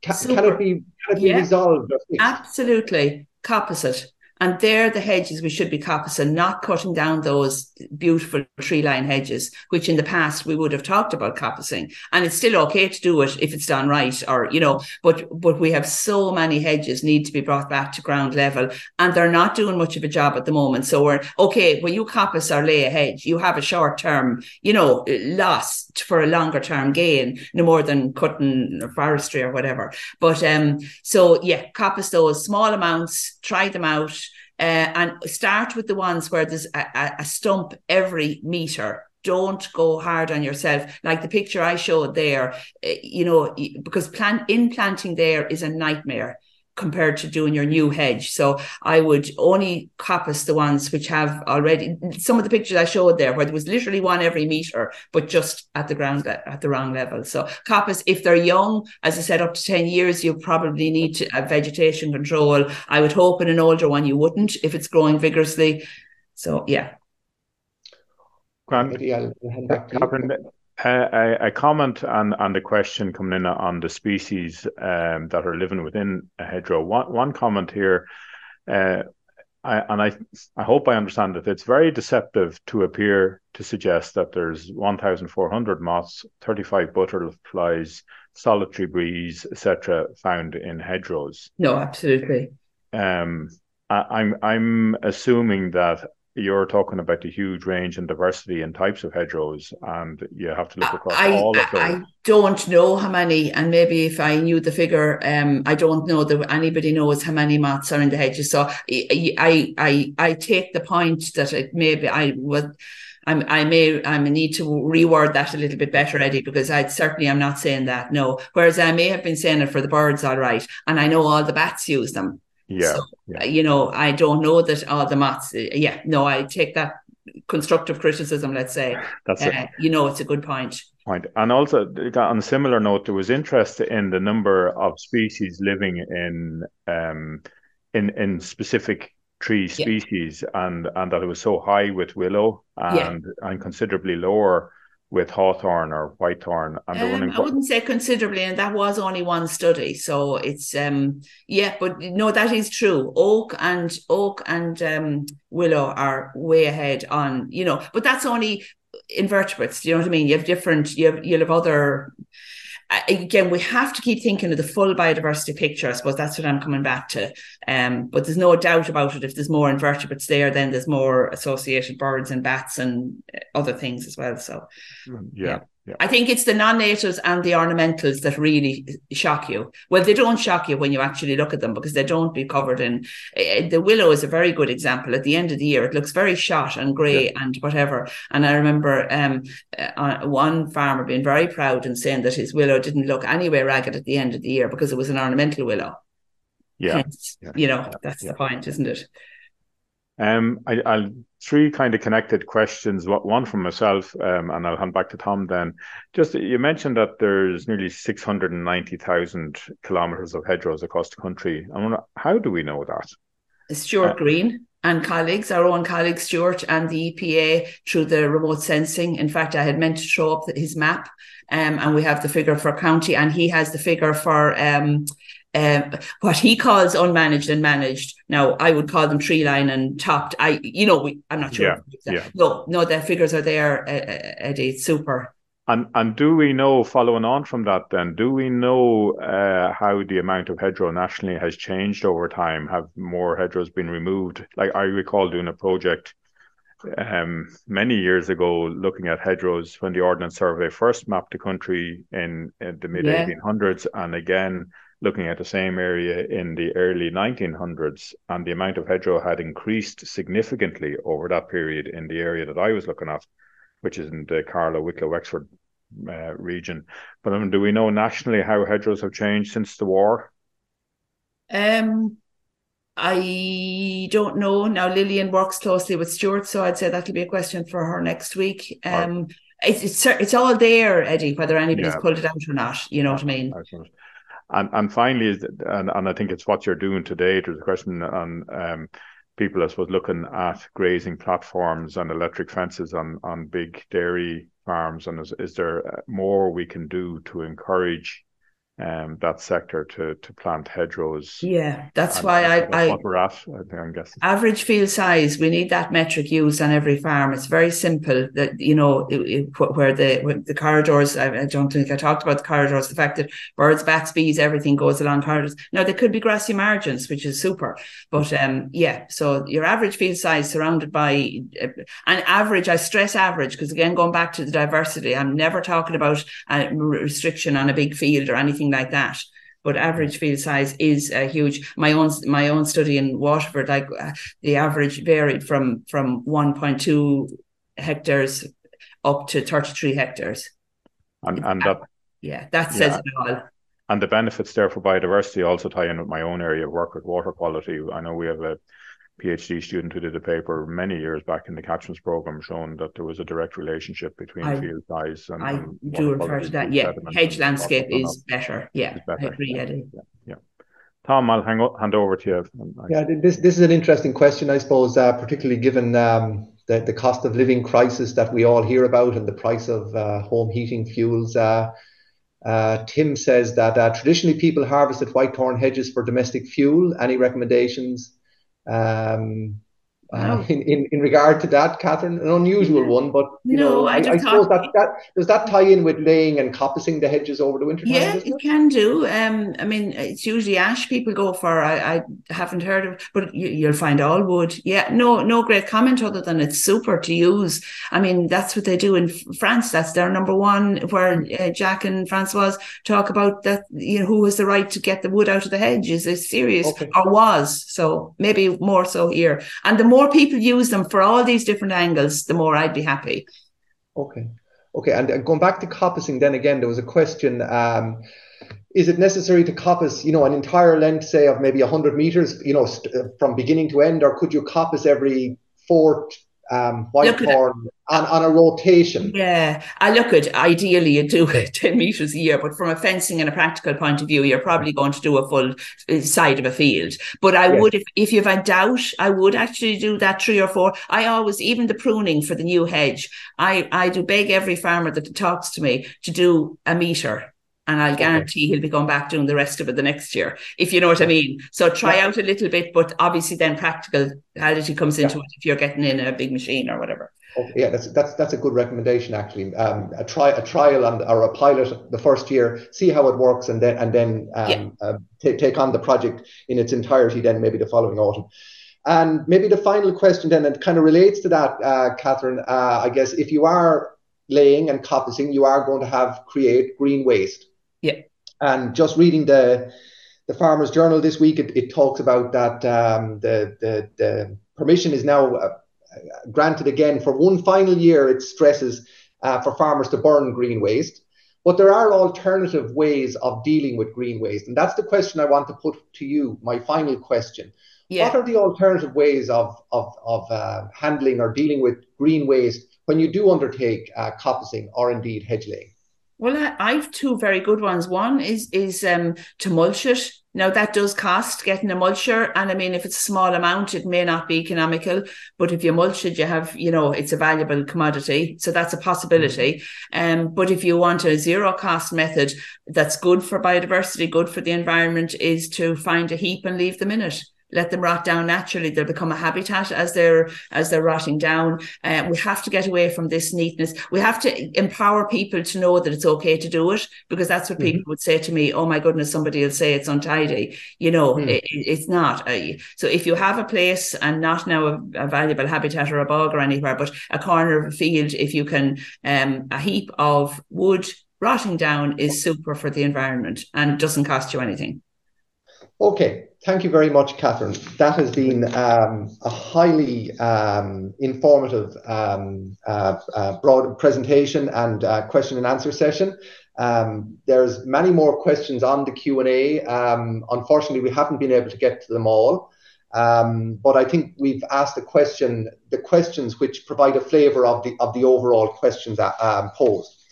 Can, can it be, can it be resolved? Absolutely. Composite. And they're the hedges we should be coppicing, not cutting down those beautiful tree line hedges, which in the past we would have talked about coppicing. And it's still okay to do it if it's done right, or you know, but but we have so many hedges need to be brought back to ground level, and they're not doing much of a job at the moment. So we're okay when you coppice or lay a hedge, you have a short term, you know, loss for a longer term gain, no more than cutting forestry or whatever. But um, so yeah, coppice those small amounts, try them out uh, and start with the ones where there's a, a stump every meter don't go hard on yourself. Like the picture I showed there, eh, you know, because plant in planting there is a nightmare compared to doing your new hedge. So I would only coppice the ones which have already some of the pictures I showed there where there was literally one every meter, but just at the ground at the wrong level. So coppice, if they're young, as I said, up to 10 years, you probably need to, a vegetation control. I would hope in an older one you wouldn't if it's growing vigorously. So yeah. Grant, Catherine, uh, a, comment on, on the question coming in on the species um, that are living within a hedgerow. One, one comment here, uh, I, and I, I hope I understand it. It's very deceptive to appear to suggest that there's 1,400 moths, 35 butterflies, solitary bees, etc., found in hedgerows. No, absolutely. Um, I, I'm I'm assuming that you're talking about the huge range and diversity and types of hedgerows, and you have to look across I, all of those. I don't know how many, and maybe if I knew the figure, um, I don't know that anybody knows how many moths are in the hedges. So I, I, I, take the point that it maybe I would. I'm, I may I may need to reword that a little bit better, Eddie, because I certainly am not saying that. No, whereas I may have been saying it for the birds, all right, and I know all the bats use them. Yeah, so, yeah. You know, I don't know that all the maths. Yeah, no, I take that constructive criticism. Let's say that's uh, it. You know, it's a good point. Point, and also on a similar note, there was interest in the number of species living in um in in specific tree species, yeah. and and that it was so high with willow and yeah. and considerably lower with hawthorn or whitethorn and um, running... I wouldn't say considerably and that was only one study so it's um yeah but no that is true. Oak and oak and um willow are way ahead on you know but that's only invertebrates do you know what I mean? You have different you have you'll have other again, we have to keep thinking of the full biodiversity picture. I suppose that's what I'm coming back to. Um, but there's no doubt about it. If there's more invertebrates there, then there's more associated birds and bats and other things as well. So, yeah. yeah. Yeah. I think it's the non-natives and the ornamentals that really shock you. Well, they don't shock you when you actually look at them because they don't be covered in. Uh, the willow is a very good example. At the end of the year, it looks very shot and grey yeah. and whatever. And I remember um, uh, one farmer being very proud and saying that his willow didn't look anywhere ragged at the end of the year because it was an ornamental willow. Yeah, Hence, yeah. you know that's the point, isn't it? Um, I, will three kind of connected questions. One from myself, um, and I'll hand back to Tom. Then, just you mentioned that there's nearly six hundred and ninety thousand kilometers of hedgerows across the country. I wonder how do we know that? Stuart uh, Green and colleagues, our own colleague Stuart and the EPA through the remote sensing. In fact, I had meant to show up his map, um, and we have the figure for county, and he has the figure for um, uh, what he calls unmanaged and managed. Now, I would call them tree line and topped. I, you know, we, I'm not sure. Yeah, yeah. No, no, the figures are there, uh, uh, Eddie. Super. And and do we know, following on from that, then, do we know uh, how the amount of hedgerow nationally has changed over time? Have more hedgerows been removed? Like I recall doing a project um, many years ago, looking at hedgerows when the Ordnance Survey first mapped the country in, in the mid 1800s, yeah. and again looking at the same area in the early 1900s, and the amount of hedgerow had increased significantly over that period in the area that I was looking at, which is in the Carlow, Wicklow, Wexford uh, region. But um, do we know nationally how hedgerows have changed since the war? Um, I don't know. Now Lilian works closely with Stuart, so I'd say that'll be a question for her next week. Um, it's, it's it's all there, Eddie. Whether anybody's yeah. pulled it out or not, you know what I mean. And and finally, and, and I think it's what you're doing today. There's a question on um, people, I suppose, looking at grazing platforms and electric fences on on big dairy farms. And is, is there more we can do to encourage um, that sector to to plant hedgerows. Yeah, that's and, why I, I what we're at. I'm guessing average field size. We need that metric used on every farm. It's very simple. That you know it, it, where the where the corridors. I, I, don't think I talked about the corridors. The fact that birds, bats, bees, everything goes along corridors. Now there could be grassy margins, which is super. But um, yeah, so your average field size surrounded by uh, an average. I stress average because again, going back to the diversity, I'm never talking about a restriction on a big field or anything like that but average field size is uh, huge. My own my own study in Waterford, like uh, the average varied from from 1.2 hectares up to 33 hectares. And and that yeah, that says yeah. it all. And the benefits there for biodiversity also tie in with my own area of work with water quality. I know we have a PhD student who did a paper many years back in the catchments program showing that there was a direct relationship between I, field size and. I and do refer to that. Yeah, hedge landscape is better. Yeah, better. I agree, Eddie. Yeah, yeah. Tom, I'll hang, hand over to you. Yeah, this this is an interesting question, I suppose, uh, particularly given um, the the cost of living crisis that we all hear about and the price of uh, home heating fuels. Uh, uh, Tim says that uh, traditionally people harvested whitethorn hedges for domestic fuel. Any recommendations? Um, uh, in, in, in regard to that, Catherine, an unusual one, but you no, know, I, I, I suppose that, that does that tie in with laying and coppicing the hedges over the winter. Yeah, time, it, it can do. Um, I mean, it's usually ash people go for. I, I haven't heard of, but you, will find all wood. Yeah, no, no great comment other than it's super to use. I mean, that's what they do in France. That's their number one. Where uh, Jacques and Francois talk about that, you know, who has the right to get the wood out of the hedge? Is it serious okay. or was? So maybe more so here, and the more more people use them for all these different angles, the more I'd be happy. Okay. Okay. And going back to coppicing, then again, there was a question. Um, is it necessary to coppice, you know, an entire length, say, of maybe 100 meters, you know, st- from beginning to end, or could you coppice every four um, whitethorn on, on a rotation. Yeah, I look at ideally you do it (laughs) 10 meters a year, but from a fencing and a practical point of view, you're probably going to do a full uh, side of a field. But I yes. would, if, if you've a doubt, I would actually do that three or four. I always, even the pruning for the new hedge, I, I do beg every farmer that talks to me to do a meter and I'll guarantee he'll be going back doing the rest of it the next year, if you know what I mean. So try yeah. out a little bit, but obviously then practicality comes into yeah. it if you're getting in a big machine or whatever. Okay, yeah, that's that's that's a good recommendation actually. Um, a try a trial and or a pilot the first year, see how it works, and then and then um, yeah. uh, t- take on the project in its entirety. Then maybe the following autumn. And maybe the final question then, and kind of relates to that, uh, Catherine. Uh, I guess if you are laying and coppicing, you are going to have create green waste. Yeah. And just reading the the Farmers Journal this week, it, it talks about that um, the, the the permission is now uh, granted again for one final year. It stresses uh, for farmers to burn green waste. But there are alternative ways of dealing with green waste. And that's the question I want to put to you, my final question. Yeah. What are the alternative ways of, of, of uh, handling or dealing with green waste when you do undertake uh, coppicing or indeed hedge laying? Well, I, I have two very good ones. One is is um, to mulch it. Now that does cost getting a mulcher, and I mean if it's a small amount, it may not be economical. But if you mulch it, you have you know it's a valuable commodity, so that's a possibility. Um, but if you want a zero cost method that's good for biodiversity, good for the environment, is to find a heap and leave them in it let them rot down naturally. They'll become a habitat as they're as they're rotting down. Uh, we have to get away from this neatness. We have to empower people to know that it's okay to do it because that's what mm-hmm. people would say to me. Oh my goodness, somebody will say it's untidy. You know, mm. it, it's not. Uh, so if you have a place and not now a, a, valuable habitat or a bog or anywhere, but a corner of a field, if you can, um, a heap of wood rotting down is super for the environment and doesn't cost you anything. Okay, thank you very much, Catherine. That has been um, a highly um, informative, um, uh, uh, broad presentation and uh, question and answer session. Um, there's many more questions on the Q and A. Um, unfortunately, we haven't been able to get to them all, um, but I think we've asked the question, the questions which provide a flavour of the of the overall questions uh, posed.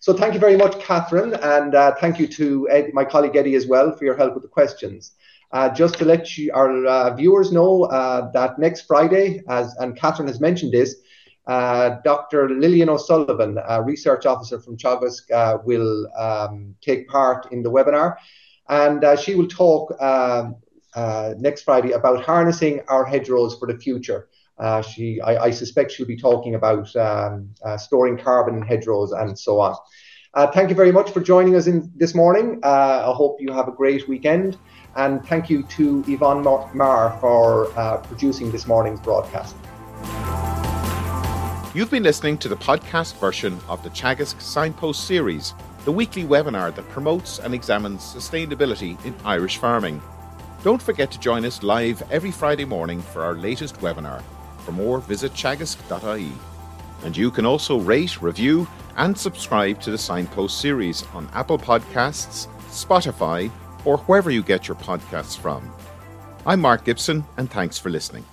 So thank you very much, Catherine, and uh, thank you to Ed, my colleague Eddie as well for your help with the questions. Uh, just to let you, our uh, viewers know uh, that next Friday, as and Catherine has mentioned this, uh, Dr. Lilian O'Sullivan, a research officer from Teagasc, uh, will um, take part in the webinar. And uh, she will talk um, next Friday about harnessing our hedgerows for the future. She, I, I, suspect she'll be talking about um, storing carbon in hedgerows and so on. thank you very much for joining us in this morning. I hope you have a great weekend. And thank you to Yvonne Marr for uh, producing this morning's broadcast. You've been listening to the podcast version of the Teagasc Signpost series, the weekly webinar that promotes and examines sustainability in Irish farming. Don't forget to join us live every Friday morning for our latest webinar. For more, visit teagasc.ie. And you can also rate, review, and subscribe to the Signpost series on Apple Podcasts, Spotify, or wherever you get your podcasts from. I'm Mark Gibson, and thanks for listening.